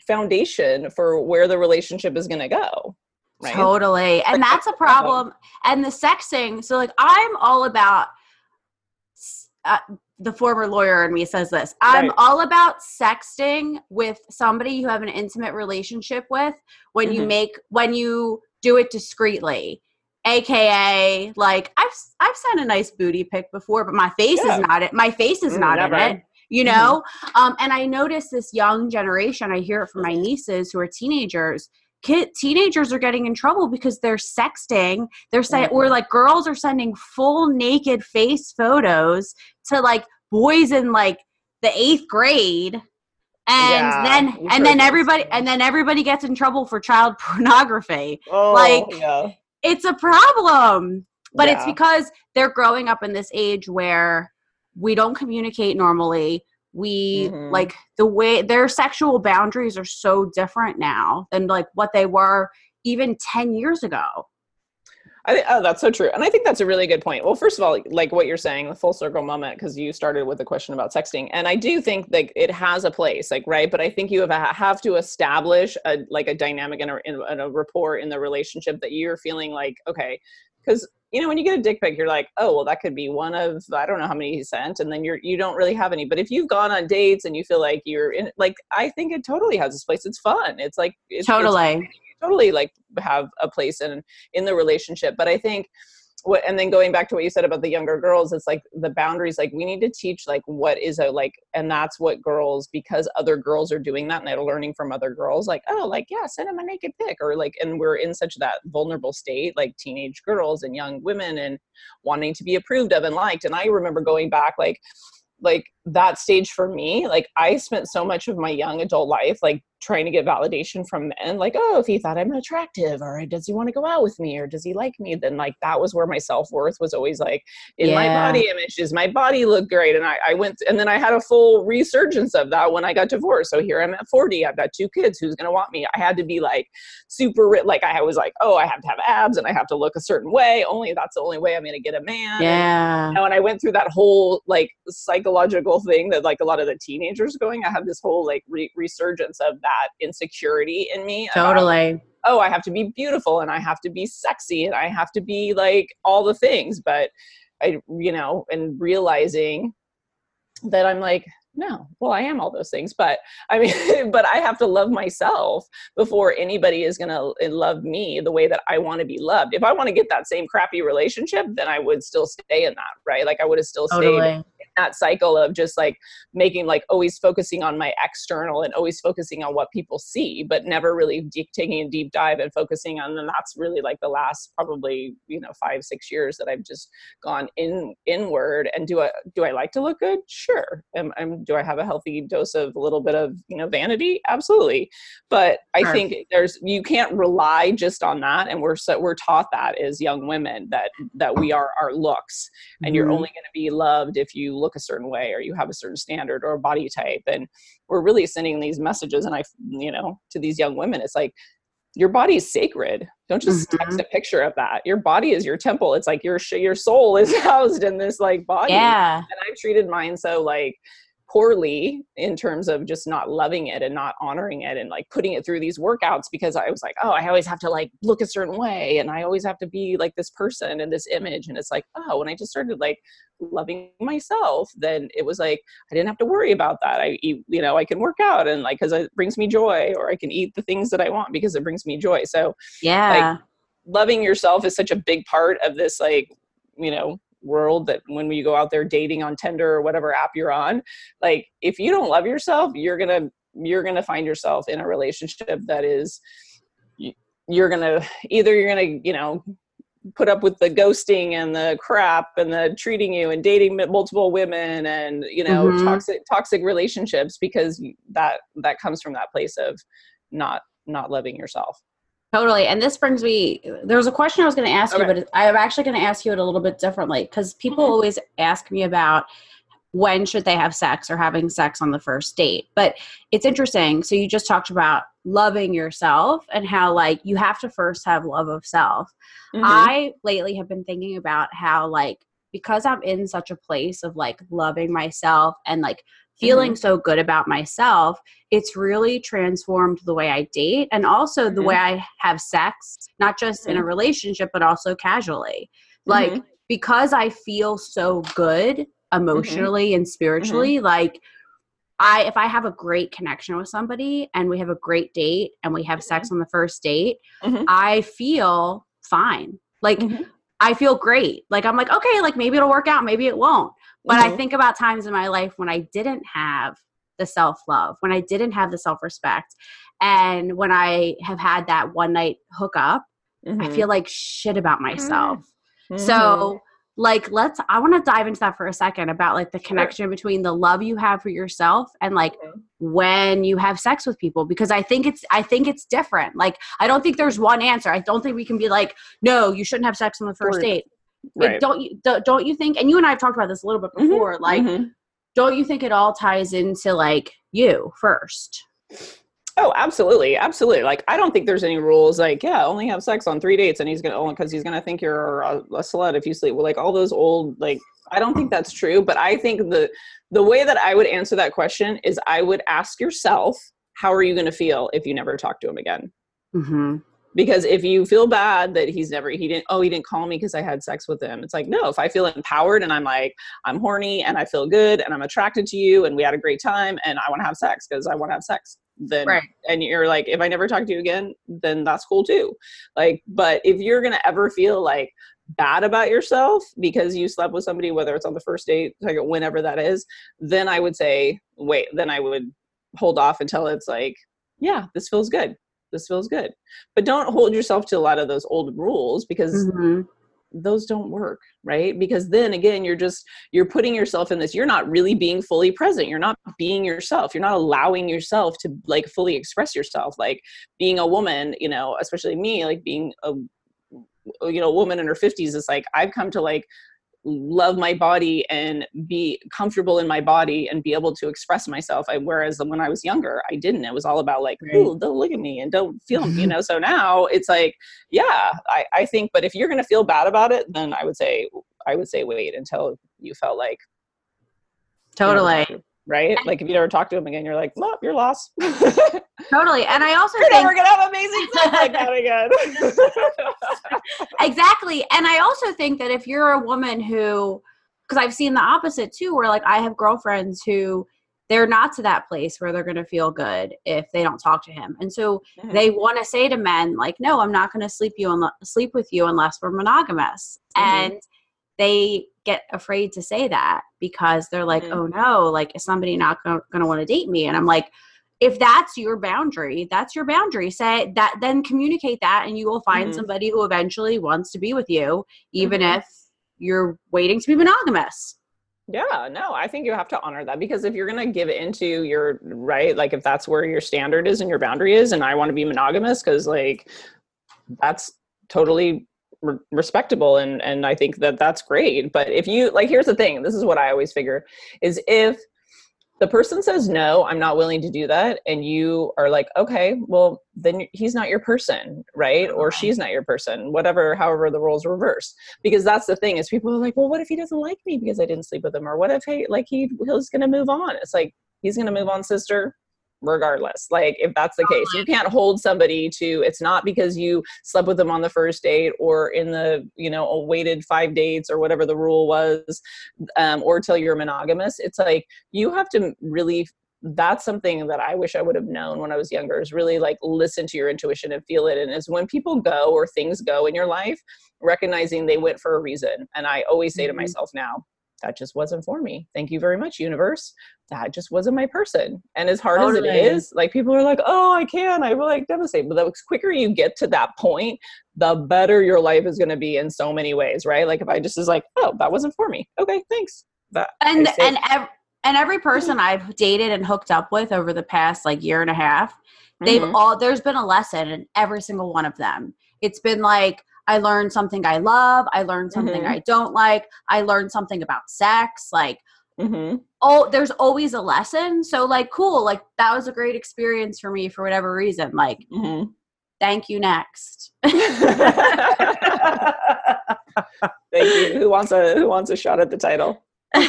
foundation for where the relationship is going to go right? Totally. And that's a problem. And the sexing so like i'm all about uh, the former lawyer in me says this i'm right. all about sexting with somebody you have an intimate relationship with when mm-hmm. you make when you do it discreetly aka like i've i've sent a nice booty pic before but my face yeah. is not it my face is mm, not never. in it you mm-hmm. know mm-hmm. um, and i notice this young generation i hear it from my nieces who are teenagers kid teenagers are getting in trouble because they're sexting they're saying mm-hmm. or like girls are sending full naked face photos to like boys in like the eighth grade and yeah, then and then everybody and then everybody gets in trouble for child [laughs] pornography oh, like yeah. it's a problem but yeah. it's because they're growing up in this age where we don't communicate normally we mm-hmm. like the way their sexual boundaries are so different now than like what they were even 10 years ago I think, oh, that's so true. And I think that's a really good point. Well, first of all, like what you're saying, the full circle moment, because you started with the question about sexting. And I do think like it has a place, like, right. But I think you have, have to establish a, like a dynamic and a, and a rapport in the relationship that you're feeling like, okay, because you know when you get a dick pic you're like oh well that could be one of i don't know how many he sent and then you're you don't really have any. But if you've gone on dates and you feel like you're in like i think it totally has this place. It's fun. It's like it's, totally. it's, totally like have a place in in the relationship. But i think what and then going back to what you said about the younger girls it's like the boundaries like we need to teach like what is a like and that's what girls because other girls are doing that and they're learning from other girls like oh like yeah send them a naked pic or like and we're in such that vulnerable state like teenage girls and young women and wanting to be approved of and liked and i remember going back like like that stage for me like i spent so much of my young adult life like trying to get validation from men like oh if he thought i'm attractive or does he want to go out with me or does he like me? Then like that was where my self-worth was always like in yeah. my body image does my body look great and I, I went and then i had a full resurgence of that when i got divorced. So here i'm at 40 i've got two kids who's going to want me? I had to be like super like i was like oh i have to have abs and i have to look a certain way only that's the only way i'm going to get a man yeah. and, you know, and i went through that whole like psychological thing that like a lot of the teenagers going i have this whole like re- resurgence of that insecurity in me. Totally. About, oh, I have to be beautiful and I have to be sexy and I have to be like all the things. But I, you know, and realizing that I'm like, no well i am all those things but i mean [laughs] but i have to love myself before anybody is going to eh, love me the way that i want to be loved if i want to get that same crappy relationship then i would still stay in that right like i would have still totally. stayed that cycle of just like making like always focusing on my external and always focusing on what people see but never really deep, taking a deep dive and focusing on and that's really like the last probably you know five six years that i've just gone in inward and do i do i like to look good sure am, am do i have a healthy dose of a little bit of you know vanity absolutely but i sure. think there's you can't rely just on that and we're so we're taught that as young women that that we are our looks and mm-hmm. you're only going to be loved if you look a certain way or you have a certain standard or a body type and we're really sending these messages and i you know to these young women it's like your body is sacred. Don't just mm-hmm. text a picture of that. Your body is your temple. It's like your your soul is [laughs] housed in this like body. Yeah. And i've treated mine so like poorly in terms of just not loving it and not honoring it and like putting it through these workouts because I was like, oh, I always have to like look a certain way and I always have to be like this person and this image. And it's like, oh, when I just started like loving myself, then it was like I didn't have to worry about that. I eat, you know, I can work out and like because it brings me joy, or I can eat the things that I want because it brings me joy. So yeah. Like, loving yourself is such a big part of this like you know world that when you go out there dating on Tinder or whatever app you're on, like if you don't love yourself, you're gonna you're gonna find yourself in a relationship that is you're gonna either you're gonna you know put up with the ghosting and the crap and the treating you and dating multiple women and you know mm-hmm. toxic toxic relationships because that that comes from that place of not not loving yourself Totally. And this brings me, there was a question I was going to ask okay. you, but I'm actually going to ask you it a little bit differently because people mm-hmm. always ask me about when should they have sex or having sex on the first date. But it's interesting. So you just talked about loving yourself and how like you have to first have love of self. Mm-hmm. I lately have been thinking about how like because I'm in such a place of like loving myself and like feeling mm-hmm. so good about myself, it's really transformed the way I date and also the mm-hmm. way I have sex, not just mm-hmm. in a mm-hmm. relationship, but also casually. Like, mm-hmm. because I feel so good mm-hmm. emotionally and spiritually, like, I if I have a great connection with somebody and we have a great date and we have sex on the first date, I feel fine. Like I feel great. Like I'm like, okay, like maybe it'll work out, maybe it won't. But mm-hmm. I think about times in my life when I didn't have the self love, when I didn't have the self respect, and when I have had that one night hookup, mm-hmm. I feel like shit about myself. Mm-hmm. So, like, let's, I want to dive into that for a second about like the connection between the love you have for yourself and like mm-hmm. when you have sex with people because I think it's, I think it's different. Like, I don't think there's one answer. I don't think we can be like, no, you shouldn't have sex on the first date right. don't you don't you think and you and i have talked about this a little bit mm-hmm. before mm-hmm. like mm-hmm. don't you think it all ties into like you first oh absolutely absolutely like i don't think there's any rules like yeah only have sex on three dates and he's gonna only because he's gonna think you're a, a slut if you sleep well like all those old like i don't think that's true but i think the the way that i would answer that question is i would ask yourself how are you going to feel if you never talk to him again mm-hmm because if you feel bad that he's never he didn't oh he didn't call me because i had sex with him it's like no if i feel empowered and i'm like i'm horny and i feel good and i'm attracted to you and we had a great time and i want to have sex because i want to have sex then right. and you're like if i never talk to you again then that's cool too like but if you're gonna ever feel like bad about yourself because you slept with somebody whether it's on the first date like whenever that is then i would say wait then i would hold off until it's like yeah this feels good this feels good. But don't hold yourself to a lot of those old rules because mm-hmm. those don't work right? Because then again you're just you're putting yourself in this you're not really being fully present. You're not being yourself. You're not allowing yourself to like fully express yourself. Like being a woman you know especially me like being a you know woman in her 50s is like i've come to like love my body and be comfortable in my body and be able to express myself. I, whereas when I was younger, I didn't. It was all about like, right. oh, don't look at me and don't feel, you [laughs] know. So now it's like, yeah, I, I think. But if you're gonna feel bad about it, then I would say, I would say, wait until you felt like totally right? Like if you never talk to him again, you're like, well, you're lost. [laughs] totally. And I also you're think never gonna have amazing sex like that [laughs] again. [laughs] exactly. And I also think that if you're a woman who because I've seen the opposite too, where like I have girlfriends who they're not to that place where they're going to feel good if they don't talk to him and so mm-hmm. they want to say to men like no i'm not going to sleep you unless, sleep with you unless we're monogamous mm-hmm. and they get afraid to say that because they're like, mm-hmm. oh no, like is somebody not going to want to date me? And I'm like, if that's your boundary, that's your boundary. Say that, then communicate that, and you will find mm-hmm. somebody who eventually wants to be with you, even mm-hmm. if you're waiting to be monogamous. Yeah, no, I think you have to honor that because if you're going to give into your right, like if that's where your standard is and your boundary is, and I want to be monogamous because like that's totally re- respectable and and I think that that's great. But if you like, here's the thing. This is what I always figure: is if the person says no i'm not willing to do that and you are like okay well then he's not your person right? Or uh-huh. she's not your person whatever however the roles reverse. Because that's the thing is people are like well what if he doesn't like me because i didn't sleep with him? Or what if he like he he's gonna move on. It's like he's gonna move on sister regardless like if that's the case you can't hold somebody to it's not because you slept with them on the first date or in the you know waited five dates or whatever the rule was um, or till you're monogamous it's like you have to really that's something that I wish I would have known when I was younger is really like listen to your intuition and feel it. And is when people go or things go in your life, recognizing they went for a reason. And I always say to mm-hmm. myself now, that just wasn't for me. Thank you very much, universe. That just wasn't my person. And as hard totally. as it is, like people are like, oh, I can. I will like devastate. But the quicker you get to that point, the better your life is going to be in so many ways, right? Like if I just is like, oh, that wasn't for me. Okay, thanks. That and and ev- and every person I've dated and hooked up with over the past like year and a half, they've mm-hmm. all there's been a lesson in every single one of them. It's been like I learned something I love. I learned something mm-hmm. I don't like. I learned something about sex. Like, mm-hmm. oh, there's always a lesson. So, like, cool. Like, that was a great experience for me for whatever reason. Like, mm-hmm. thank you. Next. [laughs] thank you. Who wants a Who wants a shot at the title? [laughs] oh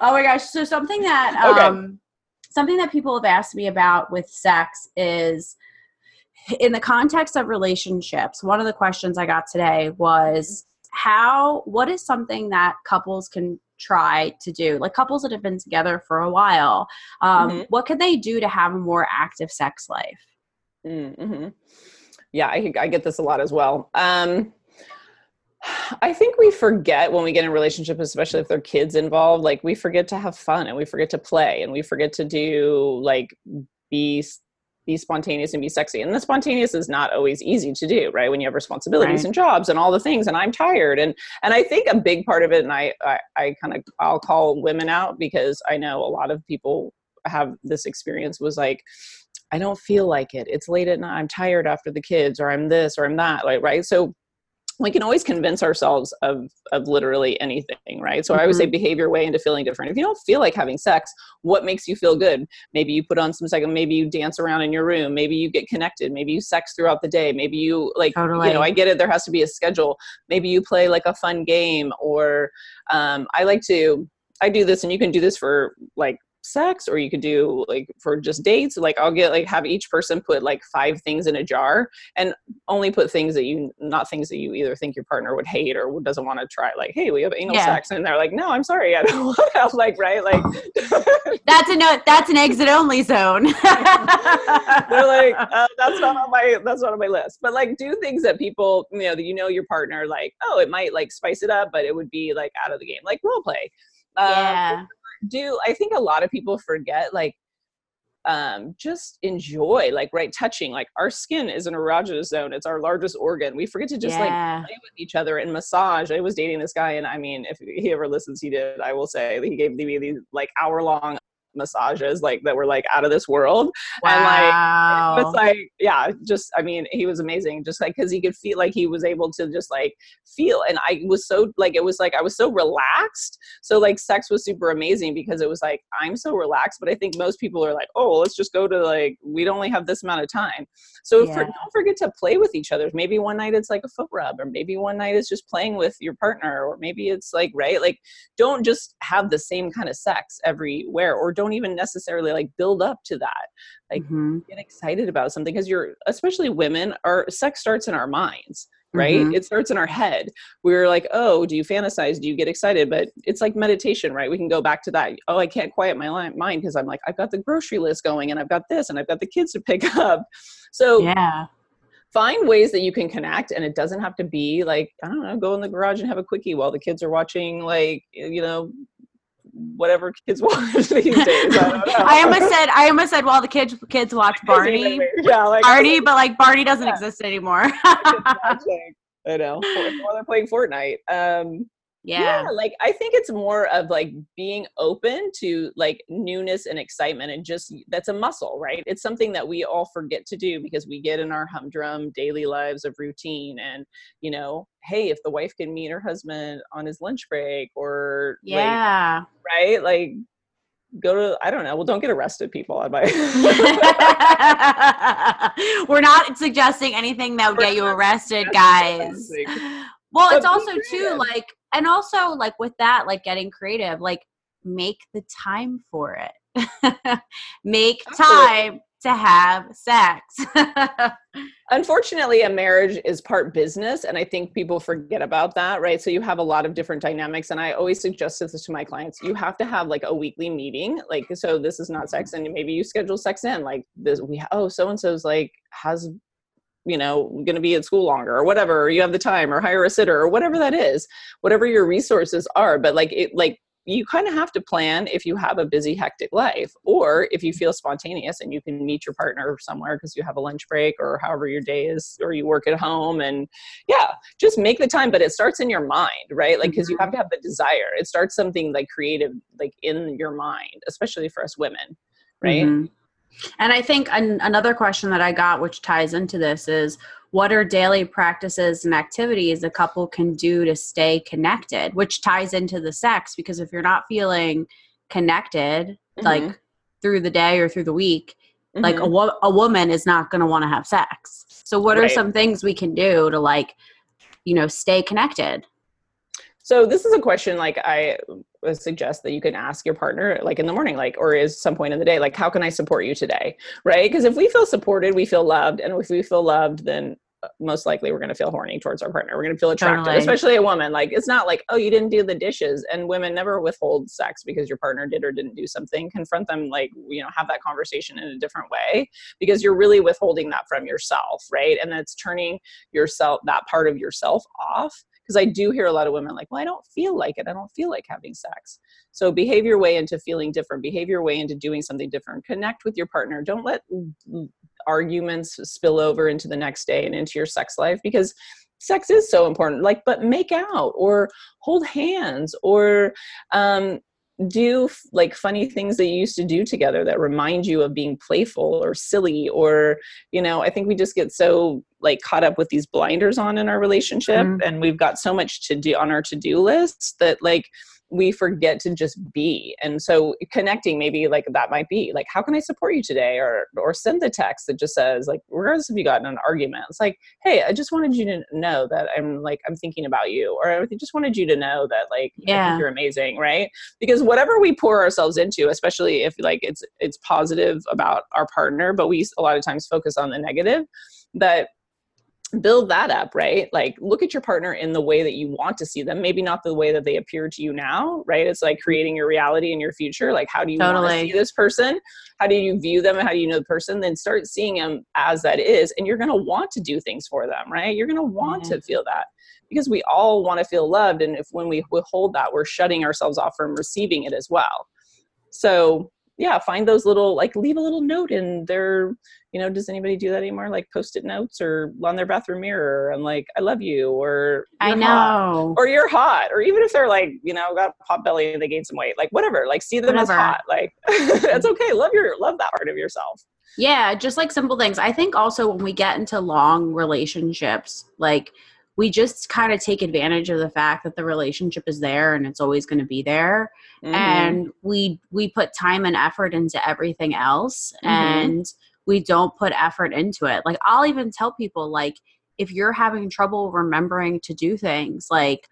my gosh! So something that okay. um, something that people have asked me about with sex is in the context of relationships, one of the questions I got today was how, what is something that couples can try to do? Like couples that have been together for a while, um, mm-hmm. what can they do to have a more active sex life? Mm-hmm. Yeah, I, I get this a lot as well. Um, I think we forget when we get in a relationship, especially if there are kids involved, like we forget to have fun and we forget to play and we forget to do like be be spontaneous and be sexy. And the spontaneous is not always easy to do, right? When you have responsibilities right. and jobs and all the things, and I'm tired. And and I think a big part of it, and I I, I kind of I'll call women out because I know a lot of people have this experience was like I don't feel like it. It's late at night. I'm tired after the kids, or I'm this, or I'm that. Like, right? So we can always convince ourselves of of literally anything right so mm-hmm. i would say mm-hmm. behave your way into feeling different if you don't feel like having sex what makes you feel good maybe you put on some second maybe you dance around in your room maybe you get connected maybe you sex throughout the day maybe you like totally. you know i get it there has to be a schedule maybe you play like a fun game or um, i like to i do this and you can do this for like sex or you could do like for just dates like i'll get like have each person put like five things in a jar and only put things that you not things that you either think your partner would hate or doesn't want to try like hey we have anal yeah. sex and they're like no i'm sorry i don't [laughs] want to like right like [laughs] that's a no that's an exit only zone. [laughs] They're like uh, that's not on my that's not on my list but like do things that people you know that you know your partner like oh it might like spice it up but it would be like out of the game like role play. Um, yeah do i think a lot of people forget like um just enjoy like right touching like our skin is an erogenous zone it's our largest organ we forget to just yeah. like play with each other and massage i was dating this guy and i mean if he ever listens he did i will say he gave me these like hour long massages like that were like out of this world. Wow. and like it was like yeah just i mean he was amazing just like because he could feel like he was able to just like feel and i was so like it was like i was so relaxed. So like sex was super amazing because it was like i'm so relaxed but i think most people are like oh let's just go to like we'd only have this amount of time. So yeah. for, don't forget to play with each other. Maybe one night it's like a foot rub or maybe one night it's just playing with your partner or maybe it's like right? Like don't just have the same kind of sex everywhere or don't even necessarily like build up to that. Like mm-hmm. get excited about something because you're especially women our sex starts in our minds right? Mm-hmm. it starts in our head. We're like oh do you fantasize? Do you get excited? But it's like meditation right? We can go back to that oh i can't quiet my mind because i'm like i've got the grocery list going and i've got this and i've got the kids to pick [laughs] up. So yeah. find ways that you can connect and it doesn't have to be like i don't know go in the garage and have a quickie while the kids are watching like you know whatever kids [laughs] watch these days. I, I, almost said I almost said well the kids kids watch [laughs] Barney. Yeah, like Barney, but like Barney doesn't yeah. exist anymore. [laughs] I know. While they're playing Fortnite. Um Yeah. yeah like i think it's more of like being open to like newness and excitement and just that's a muscle right it's something that we all forget to do because we get in our humdrum daily lives of routine and you know hey if the wife can meet her husband on his lunch break or yeah like, right like go to I don't know. Well, don't get arrested, people. I might. [laughs] We're not [laughs] suggesting anything that would get you arrested, guys. Well, it's also too like, and also like with that, like getting creative, like make the time for it. [laughs] make time to have sex. [laughs] Unfortunately, a marriage is part business, and I think people forget about that, right? So you have a lot of different dynamics, and I always suggest this to my clients: you have to have like a weekly meeting, like so. This is not sex, mm-hmm. and maybe you schedule sex in, like this. We oh, so and so's like has you know going to be at school longer or whatever or you have the time or hire a sitter or whatever that is whatever your resources are but like it like you kind of have to plan if you have a busy hectic life or if you feel spontaneous and you can meet your partner somewhere because you have a lunch break or however your day is or you work at home and yeah just make the time but it starts in your mind right like because you have mm-hmm. to have the desire it starts something like creative like in your mind especially for us women right mm-hmm. And i think an- another question that i got which ties into this is what are daily practices and activities a couple can do to stay connected which ties into the sex because if you're not feeling connected mm-hmm. like through the day or through the week mm-hmm. like a, wo- a woman is not going to want to have sex so what right. are some things we can do to like you know stay connected so this is a question like I suggest that you can ask your partner like in the morning, like or is some point in the day, like how can I support you today? Right? Because if we feel supported, we feel loved, and if we feel loved, then uh, most likely we're going to feel horny towards our partner. We're going to feel attracted, totally. especially a woman. Like it's not like, oh, you didn't do the dishes. And women never withhold sex because your partner did or didn't do something. Confront them, like, you know, have that conversation in a different way because you're really withholding that from yourself, right? And that's turning yourself, that part of yourself off because I do hear a lot of women like, well, I don't feel like it. I don't feel like having sex. So behave your way into feeling different, behave your way into doing something different, connect with your partner. Don't let arguments spill over into the next day and into your sex life because sex is so important like but make out or hold hands or um, do like funny things that you used to do together that remind you of being playful or silly or you know i think we just get so like caught up with these blinders on in our relationship mm-hmm. and we've got so much to do on our to-do list that like we forget to just be. And so connecting maybe like that might be like how can i support you today? Or or send the text that just says like regardless if you got in an argument it's like hey i just wanted you to know that i'm like i'm thinking about you or i just wanted you to know that like yeah. you're amazing right? Because whatever we pour ourselves into especially if like it's it's positive about our partner but we a lot of times focus on the negative that build that up right? Like look at your partner in the way that you want to see them maybe not the way that they appear to you now right? It's like creating your reality and your future. Like how do you totally. want to see this person? How do you view them how do you know the person? Then start seeing them as that is and you're going to want to do things for them right? You're going to want mm-hmm. to feel that because we all want to feel loved and if when we withhold that we're shutting ourselves off from receiving it as well. So yeah find those little like leave a little note in their you know does anybody do that anymore? Like post-it notes or on their bathroom mirror and like i love you or i know hot, or you're hot or even if they're like you know got pot belly and they gain some weight like whatever like see them whatever. as hot like [laughs] it's okay love your love that part of yourself. Yeah just like simple things. I think also when we get into long relationships like we just kind of take advantage of the fact that the relationship is there and it's always going to be there mm-hmm. and we we put time and effort into everything else mm-hmm. and we don't put effort into it like i'll even tell people like if you're having trouble remembering to do things like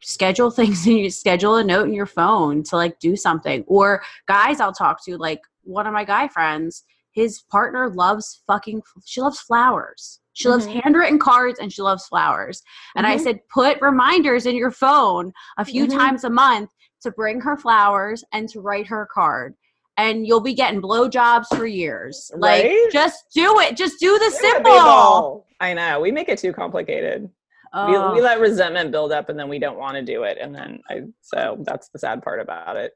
schedule [laughs] things and you schedule a note in your phone to like do something or guys i'll talk to like one of my guy friends his partner loves fucking she loves flowers she mm-hmm. loves handwritten cards and she loves flowers. And mm-hmm. I said, put reminders in your phone a few mm-hmm. times a month to bring her flowers and to write her a card. And you'll be getting blowjobs for years. Like, right? just do it. Just do the yeah, simple. I know. We make it too complicated. We, we let resentment build up and then we don't want to do it. And then I, so that's the sad part about it.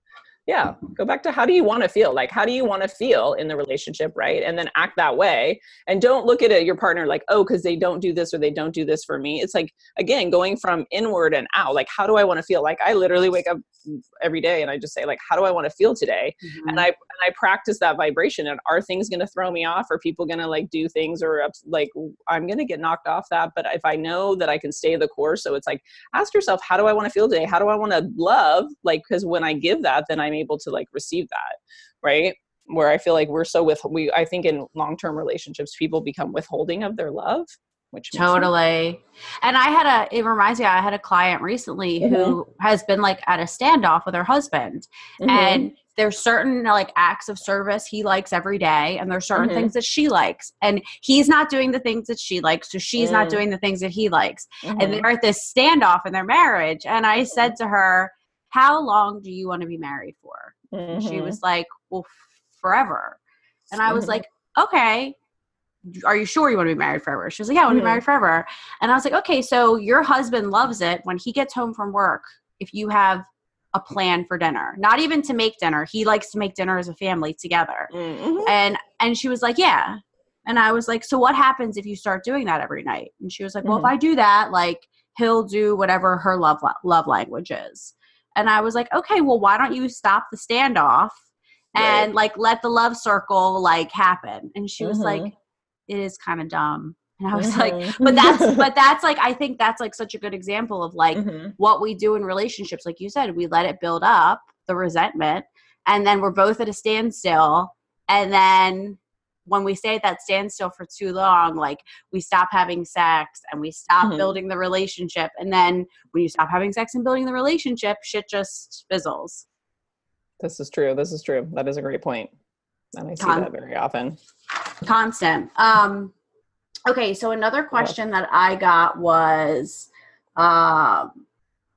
Yeah go back to how do you want to feel? Like how do you want to feel in the relationship right? And then act that way. And don't look at it, your partner like oh because they don't do this or they don't do this for me. It's like again going from inward and out. Like how do i want to feel? Like i literally wake up every day and i just say like how do i want to feel today? Mm-hmm. and i and i practice that vibration and are things going to throw me off? Are people going to like do things or like i'm going to get knocked off that but if i know that i can stay the course so it's like ask yourself how do i want to feel today? How do i want to love? Like because when i give that then i'm able to like receive that right where i feel like we're so with we i think in long-term relationships people become withholding of their love which totally and i had a it reminds me i had a client recently mm-hmm. who has been like at a standoff with her husband mm-hmm. and there's certain like acts of service he likes every day and there's certain mm-hmm. things that she likes and he's not doing the things that she likes so she's not mm. doing the things that he likes and mm-hmm. they're at this standoff in their marriage and i said mm-hmm. to her how long do you want to be married for? Mm-hmm. She was like, well, forever. And I was mm-hmm. like, okay, are you sure you want to be married forever? She was like, yeah, I want to mm-hmm. be married forever. And I was like, okay, so your husband loves it when he gets home from work. If you have a plan for dinner, not even to make dinner, he likes to make dinner as a family together. Mm-hmm. And and she was like, yeah. And I was like, so what happens if you start doing that every night? And she was like, well, if mm-hmm. I do that, like he'll do whatever her love love language is. And I was like, okay, well, why don't you stop the standoff and right. like let the love circle like happen? And she was mm-hmm. like, it is kind of dumb. And I was mm-hmm. like, but that's [laughs] but that's like I think that's like such a good example of like mm-hmm. what we do in relationships. Like you said, we let it build up the resentment, and then we're both at a standstill, and then when we stay at that standstill for too long, like we stop having sex and we stop mm-hmm. building the relationship. And then when you stop having sex and building the relationship, shit just fizzles. This is true. This is true. That is a great point. And I see Con- that very often. Constant. Um, okay, so another question that I got was um,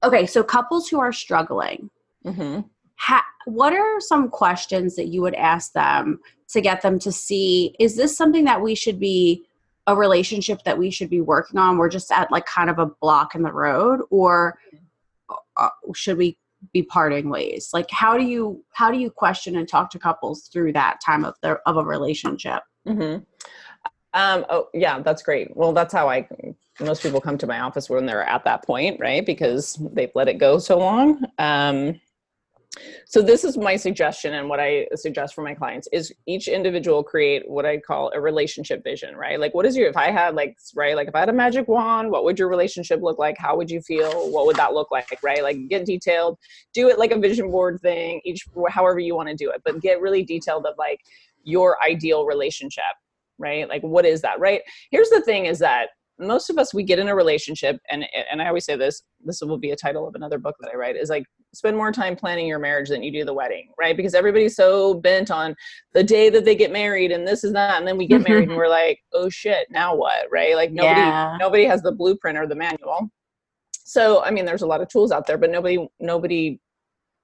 okay, so couples who are struggling. Mm-hmm. Ha- what are some questions that you would ask them to get them to see is this something that we should be a relationship that we should be working on? We're just at like kind of a block in the road or uh, should we be parting ways? Like how do you how do you question and talk to couples through that time of their of a relationship? Mm-hmm. um, oh yeah that's great. Well that's how i most people come to my office when they're at that point right? Because they've let it go so long. Um, so this is my suggestion and what I suggest for my clients is each individual create what I call a relationship vision, right? Like what is your if I had like right, like if I had a magic wand, what would your relationship look like? How would you feel? What would that look like, right? Like get detailed, do it like a vision board thing, each however you want to do it, but get really detailed of like your ideal relationship, right? Like what is that, right? Here's the thing is that most of us we get in a relationship and and I always say this this will be a title of another book that I write is like spend more time planning your marriage than you do the wedding right? Because everybody's so bent on the day that they get married and this is that and then we get married and [laughs] we're like oh shit now what? Right? Like nobody yeah. nobody has the blueprint or the manual. So I mean there's a lot of tools out there but nobody nobody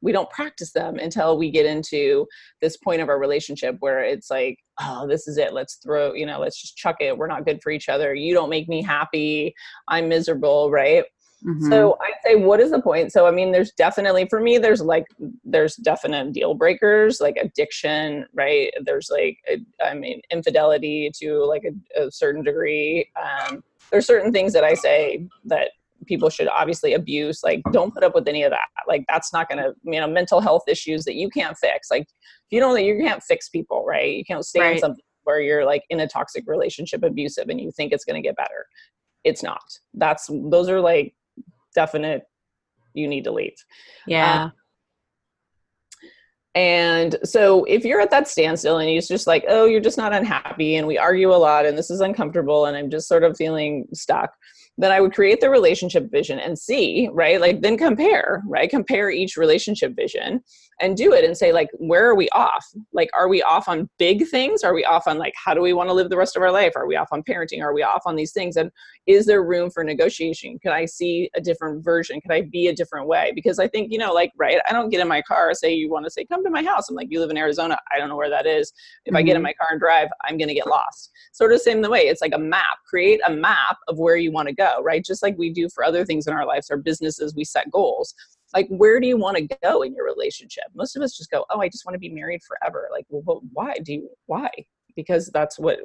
we don't practice them until we get into this point of our relationship where it's like oh this is it let's throw you know let's just chuck it. We're not good for each other. You don't make me happy. I'm miserable right mm-hmm. so i'd say what is the point? So i mean there's definitely for me there's like there's definite deal breakers like addiction right? There's like a, I mean infidelity to like a, a certain degree. Um, there's certain things that i say that people should obviously abuse like don't put up with any of that. Like that's not going to you know mental health issues that you can't fix. Like if you don't you can't fix people right? You can't stay right. in something where you're like in a toxic relationship abusive and you think it's going to get better. It's not. That's those are like definite you need to leave yeah um, and so if you're at that standstill and it's just like, oh, you're just not unhappy and we argue a lot and this is uncomfortable and I'm just sort of feeling stuck, then I would create the relationship vision and see, right? Like then compare, right? Compare each relationship vision and do it and say, like, where are we off? Like, are we off on big things? Are we off on like, how do we want to live the rest of our life? Are we off on parenting? Are we off on these things? And is there room for negotiation? Can I see a different version? Can I be a different way? Because I think, you know, like, right, I don't get in my car, say you want to say, come to my house. I'm like, you live in Arizona. I don't know where that is. If mm-hmm. I get in mm-hmm. my car and drive, I'm going to get lost. Sort of same the way. It's like a map. Create a map of where you want to go, right? Just like we do for other things in our lives, our businesses, we set goals like where do you want to go in your relationship? Most of us just go oh i just want to be married forever. Like well why? Do you why? Because that's what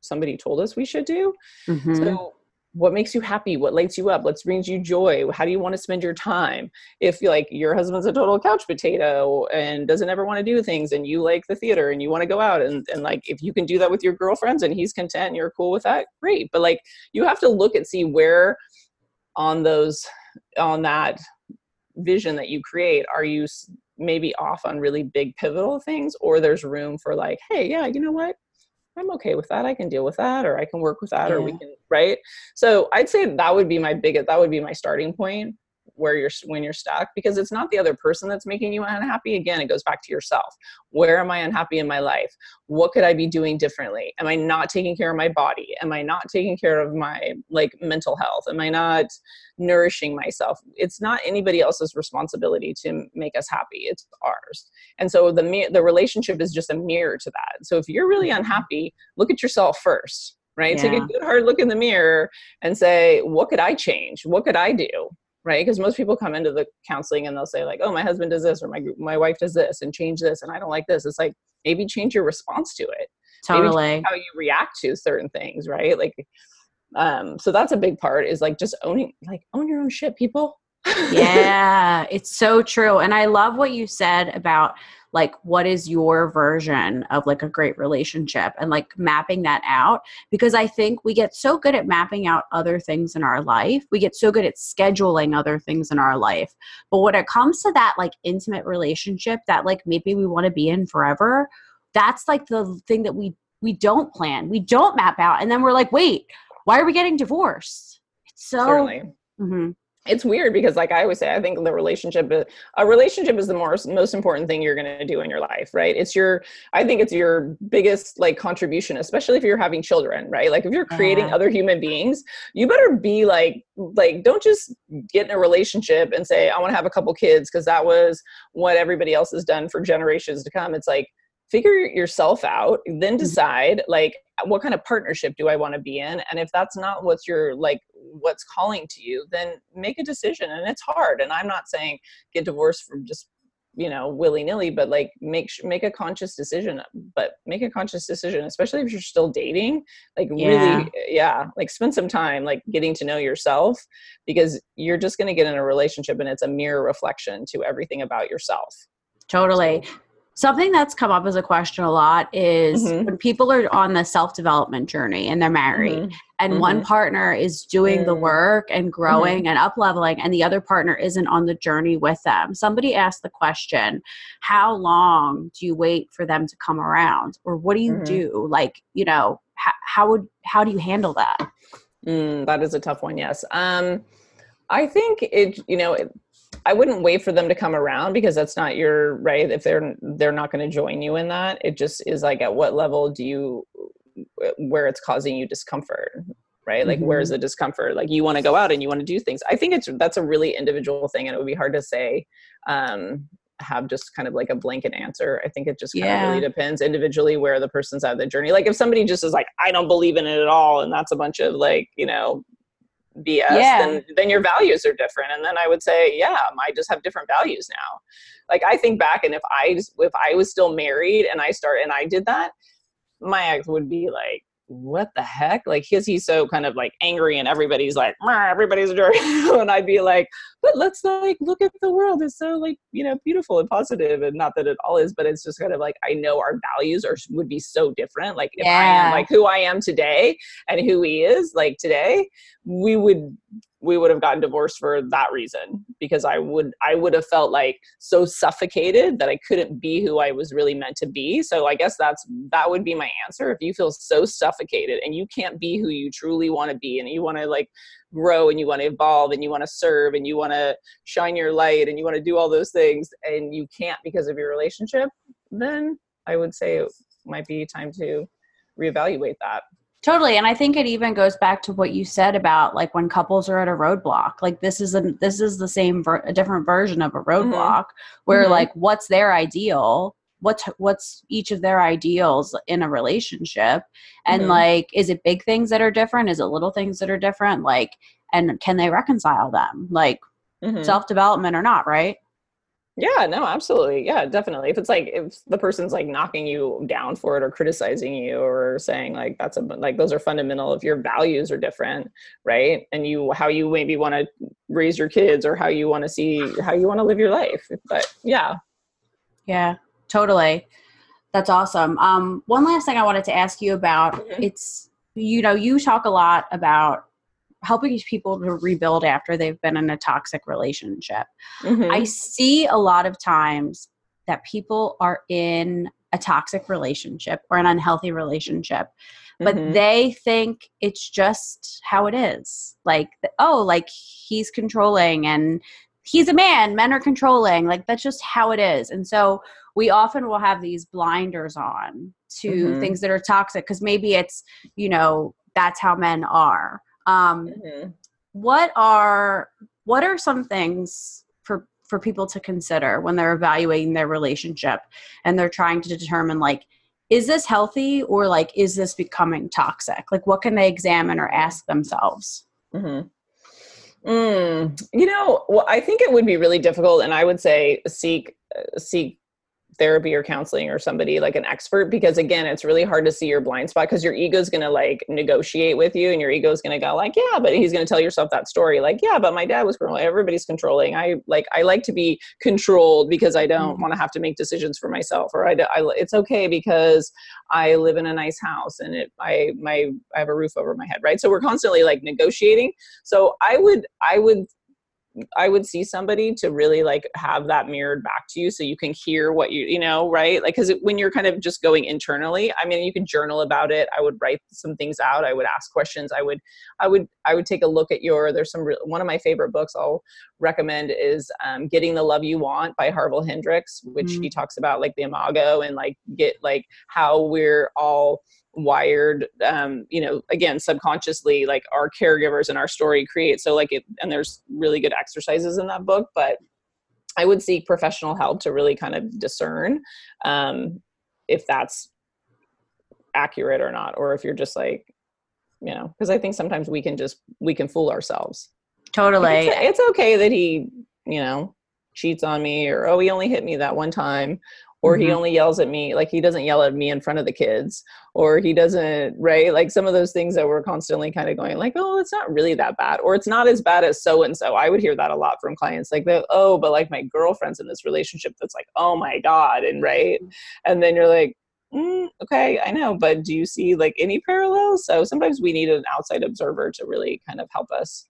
somebody told us we should do. Mm-hmm. so what makes you happy? What lights you up? What brings you joy? How do you want to spend your time? If like your husband's a total couch potato and doesn't ever want to do things and you like the theater and you want to go out and, and like if you can do that with your girlfriends and he's content and you're cool with that great. But like you have to look and see where on those on that vision that you create are you maybe off on really big pivotal things or there's room for like hey yeah you know what I'm okay with that. I can deal with that, or I can work with that, yeah. or we can, right? So I'd say that would be my biggest, that would be my starting point where you're when you're stuck because it's not the other person that's making you unhappy. Again it goes back to yourself. Where am i unhappy in my life? What could i be doing differently? Am i not taking care of my body? Am i not taking care of my like mental health? Am i not nourishing myself? It's not anybody else's responsibility to make us happy. It's ours. And so the the relationship is just a mirror to that. So if you're really mm-hmm. unhappy look at yourself first right? Yeah. take a good hard look in the mirror and say what could i change? What could i do right? Because most people come into the counseling and they'll say like oh my husband does this or my my wife does this and change this and i don't like this. It's like maybe change your response to it. Totally. how you react to certain things right? Like um so that's a big part is like just owning like own your own shit people. [laughs] Yeah it's so true and i love what you said about like what is your version of like a great relationship and like mapping that out? Because i think we get so good at mapping out other things in our life. We get so good at scheduling other things in our life. But when it comes to that like intimate relationship that like maybe we want to be in forever that's like the thing that we we don't plan. We don't map out. And then we're like wait why are we getting divorced? It's so mm-hmm it's weird because like i always say i think the relationship a relationship is the most most important thing you're going to do in your life right it's your i think it's your biggest like contribution especially if you're having children right like if you're creating uh-huh. other human beings you better be like like don't just get in a relationship and say i want to have a couple kids because that was what everybody else has done for generations to come it's like figure yourself out then mm-hmm. decide like what kind of partnership do i want to be in? And if that's not what's your like what's calling to you then make a decision and it's hard. And i'm not saying get divorced from just you know willy-nilly but like make make a conscious decision but make a conscious decision especially if you're still dating like yeah. really yeah. like spend some time like getting to know yourself because you're just going to get in a relationship and it's a mirror reflection to everything about yourself. Totally Something that's come up as a question a lot is mm-hmm. when people are on the self development journey and they're married, mm-hmm. and mm-hmm. one partner is doing the mm. work and growing mm-hmm. and up leveling, and the other partner isn't on the journey with them. Somebody asked the question, How long do you wait for them to come around? Or what do you mm-hmm. do? Like, you know, how, how would how do you handle that? Mm, that is a tough one, yes. Um, I think it, you know, it, I wouldn't wait for them to come around because that's not your right. If they're they're not going to join you in that, it just is like at what level do you where it's causing you discomfort, right? Like mm-hmm. where's the discomfort? Like you want to go out and you want to do things. I think it's that's a really individual thing, and it would be hard to say. Um, have just kind of like a blanket answer. I think it just kind yeah. of really depends individually where the person's at the journey. Like if somebody just is like, I don't believe in it at all, and that's a bunch of like, you know, BS, yeah. then then your values are different. And then I would say, yeah, um, I just have different values now. Like I think back, and if I if I was still married and I start and I did that, my ex would be like, what the heck? Like, because he's so kind of like angry and everybody's like, everybody's dirty. [laughs] and I'd be like, but let's like look at the world. It's so like, you know, beautiful and positive and not that it all is, but it's just kind of like, I know our values are, would be so different. Like if yeah. I am like who I am today and who he is like today, we would we would have gotten divorced for that reason because i would i would have felt like so suffocated that i couldn't be who i was really meant to be. So i guess that's that would be my answer. If you feel so suffocated and you can't be who you truly want to be and you want to like grow and you want to evolve and you want to serve and you want to shine your light and you want to do all those things and you can't because of your relationship then i would say it might be time to reevaluate that Totally. And I think it even goes back to what you said about like when couples are at a roadblock. Like this is a this is the same ver- a different version of a mm-hmm. roadblock mm-hmm. where mm-hmm. like what's their ideal? What's what's each of their ideals in a relationship? And mm-hmm. like is it big things that are different? Is it little things that are different? Like and can they reconcile them? Like mm-hmm. self development or not, right? Yeah, no, absolutely. Yeah, definitely. If it's like if the person's like knocking you down for it or criticizing you or saying like that's a like those are fundamental if your values are different, right? And you how you maybe want to raise your kids or how you want to see how you want to live your life. But yeah. Yeah, totally. That's awesome. Um one last thing I wanted to ask you about mm-hmm. it's you know, you talk a lot about helping people to rebuild after they've been in a toxic relationship. Mm-hmm. I see a lot of times that people are in a toxic relationship or an unhealthy relationship but mm-hmm. they think it's just how it is like oh like he's controlling and he's a man men are controlling like that's just how it is and so we often will have these blinders on to mm-hmm. things that are toxic because maybe it's you know that's how men are um, mm-hmm. What are what are some things for for people to consider when they're evaluating their relationship and they're trying to determine like is this healthy or like is this becoming toxic? Like what can they examine or ask themselves? Mm-hmm. Mm, you know, well, I think it would be really difficult, and I would say seek uh, seek therapy or counseling or somebody like an expert because again it's really hard to see your blind spot because your ego is going to like negotiate with you and your ego is going to go like yeah but he's going to tell yourself that story like yeah but my dad was controlling everybody's controlling i like i like to be controlled because i don't mm-hmm. want to have to make decisions for myself or I, I it's okay because i live in a nice house and it i my i have a roof over my head right so we're constantly like negotiating so i would i would I would see somebody to really like have that mirrored back to you so you can hear what you, you know, right? Like, because when you're kind of just going internally, I mean, you can journal about it. I would write some things out. I would ask questions. I would, I would, I would take a look at your, there's some, one of my favorite books I'll recommend is um, Getting the Love You Want by Harville Hendrix, which mm-hmm. he talks about like the imago and like get like how we're all, wired um you know again subconsciously like our caregivers and our story create so like it and there's really good exercises in that book but i would seek professional help to really kind of discern um if that's accurate or not or if you're just like you know because i think sometimes we can just we can fool ourselves totally. It's, it's okay that he you know cheats on me or oh he only hit me that one time or mm-hmm. he only yells at me like he doesn't yell at me in front of the kids or he doesn't right? Like some of those things that we're constantly kind of going like oh it's not really that bad or it's not as bad as so and so i would hear that a lot from clients like oh but like my girlfriend's in this relationship that's like oh my god and right? Mm-hmm. and then you're like mm, okay i know but do you see like any parallels? So sometimes we need an outside observer to really kind of help us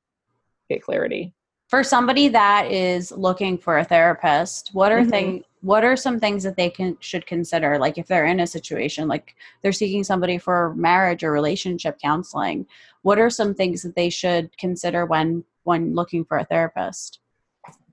get clarity. For somebody that is looking for a therapist what are mm-hmm. things what are some things that they can should consider? Like if they're in a situation like they're seeking somebody for marriage or relationship counseling what are some things that they should consider when when looking for a therapist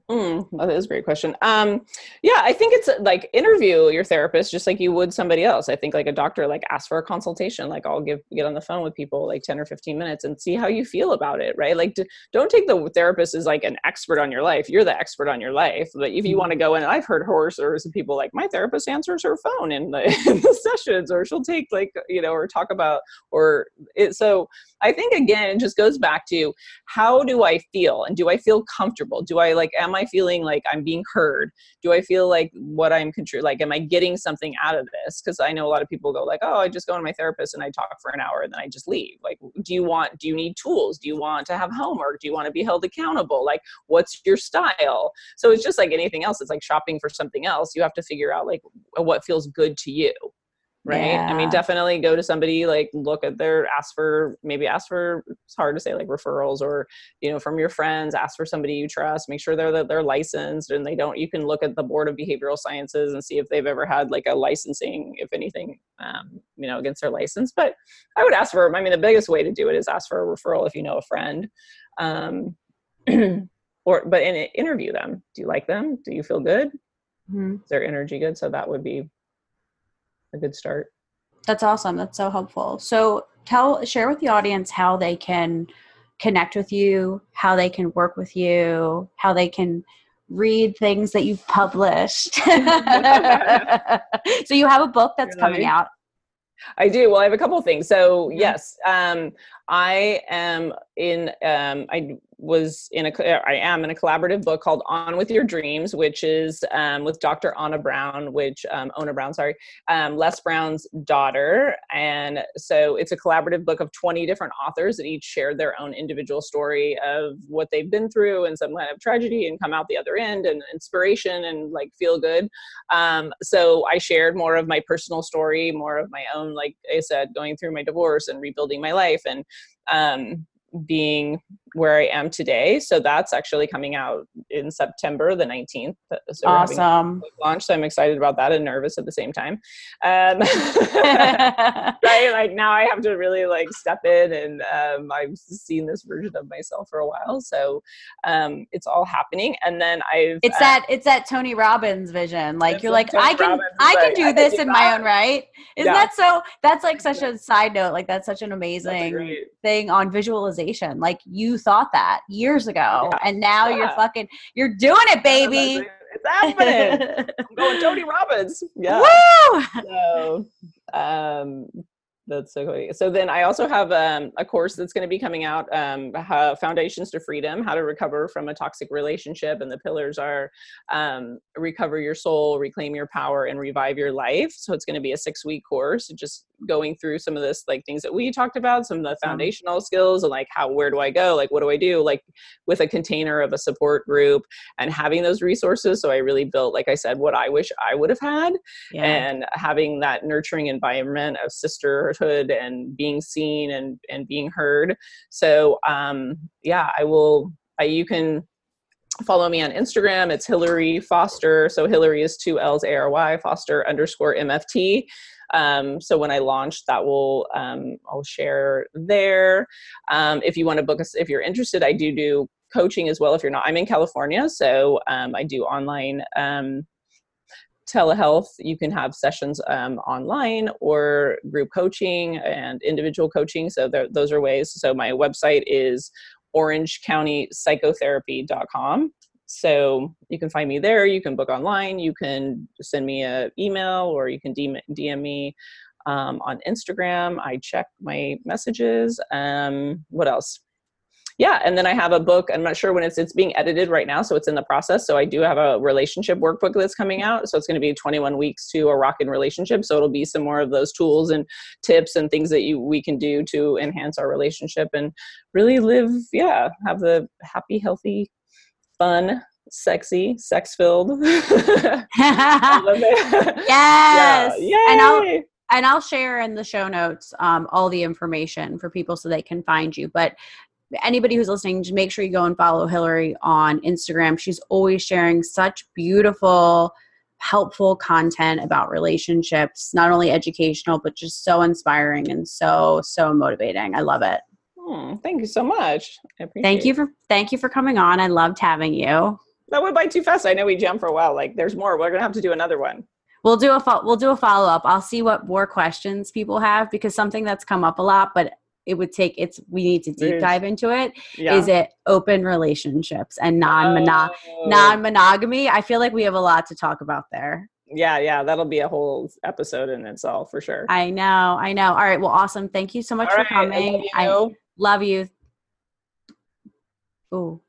Mm, that is a great question. Um, yeah, I think it's like interview your therapist just like you would somebody else. I think like a doctor, like ask for a consultation. Like I'll give get on the phone with people like ten or fifteen minutes and see how you feel about it. Right? Like d- don't take the therapist as like an expert on your life. You're the expert on your life. But if you mm-hmm. want to go in, I've heard horror stories of people like my therapist answers her phone in the, [laughs] in the sessions, or she'll take like you know, or talk about or it. So I think again, it just goes back to how do I feel and do I feel comfortable? Do I like am I feeling like I'm being heard? Do I feel like what I'm contributing? Like, am I getting something out of this? Because I know a lot of people go like, oh, I just go to my therapist and I talk for an hour and then I just leave. Like, do you want? Do you need tools? Do you want to have homework? Do you want to be held accountable? Like, what's your style? So it's just like anything else. It's like shopping for something else. You have to figure out like what feels good to you right? Yeah. i mean definitely go to somebody like look at their ask for maybe ask for it's hard to say like referrals or you know from your friends ask for somebody you trust make sure they're that they're licensed and they don't you can look at the board of behavioral sciences and see if they've ever had like a licensing if anything um, you know against their license but i would ask for i mean the biggest way to do it is ask for a referral if you know a friend um, [clears throat] or but in interview them. Do you like them? Do you feel good? Mm-hmm. is their energy good? So that would be a good start. That's awesome. That's so helpful. So tell share with the audience how they can connect with you, how they can work with you, how they can read things that you've published. [laughs] so you have a book that's really? coming out. I do. Well, I have a couple things. So yes, um, I am in um, I was in a I am in a collaborative book called On with Your Dreams, which is um, with Dr. Anna Brown, which um, Ona Brown, sorry, um, Les Brown's daughter, and so it's a collaborative book of 20 different authors that each shared their own individual story of what they've been through and some kind of tragedy and come out the other end and inspiration and like feel good. Um, so I shared more of my personal story, more of my own, like I said, going through my divorce and rebuilding my life and um, being where I am today. So that's actually coming out in September the 19th. So awesome. Launch. So I'm excited about that and nervous at the same time. Um, [laughs] [laughs] right. Like now I have to really like step in and um, I've seen this version of myself for a while. So um, it's all happening. And then I've, it's uh, that, it's that Tony Robbins vision. Like you're like, I can, Robbins, I can do this in that. my own right. Isn't yeah. that so? That's like such a side note. Like that's such an amazing thing on visualization. Like you thought that years ago, yeah. and now yeah. you're fucking you're doing it, baby. It's happening. [laughs] I'm going Tony Robbins. Yeah. Woo! So, um, that's so cool. So then I also have um, a course that's going to be coming out, um, Foundations to Freedom, how to recover from a toxic relationship. And the pillars are um, recover your soul, reclaim your power, and revive your life. So it's going to be a six week course, just going through some of this, like things that we talked about, some of the mm-hmm. foundational skills and like how, where do I go? Like, what do I do? Like with a container of a support group and having those resources. So I really built, like I said, what I wish I would have had yeah. and having that nurturing environment of sisterhood and being seen and and being heard so um yeah i will I, you can follow me on instagram it's hillary foster so hillary is two l's a-r-y foster underscore mft um, so when I launch, that will um, I'll share there. Um, if you want to book us, if you're interested, I do do coaching as well. If you're not, I'm in California, so um, I do online um, telehealth, you can have sessions um, online or group coaching and individual coaching. So there, those are ways. So my website is orangecountypsychotherapy.com. So you can find me there. You can book online. You can send me an email or you can DM, DM me um, on Instagram. I check my messages. Um, what else? yeah and then i have a book i'm not sure when it's it's being edited right now so it's in the process so i do have a relationship workbook that's coming out so it's going to be 21 weeks to a rockin' relationship so it'll be some more of those tools and tips and things that you we can do to enhance our relationship and really live yeah have the happy healthy fun sexy sex filled [laughs] [laughs] yes yeah. and i'll and I'll share in the show notes um, all the information for people so they can find you. But anybody who's listening, just make sure you go and follow Hillary on Instagram. She's always sharing such beautiful, helpful content about relationships, not only educational, but just so inspiring and so, so motivating. I love it. Hmm, thank you so much. thank you for thank you for coming on. I loved having you. That went by too fast. I know we jumped for a while. Like there's more. We're gonna have to do another one. We'll do a fo- we'll do a follow up. I'll see what more questions people have because something that's come up a lot, but it would take it's we need to deep dive into it. Yeah. Is it open relationships and non oh. non monogamy? I feel like we have a lot to talk about there. Yeah, yeah, that'll be a whole episode in itself for sure. I know, I know. All right, well, awesome. Thank you so much All for right, coming. I love you. Ooh.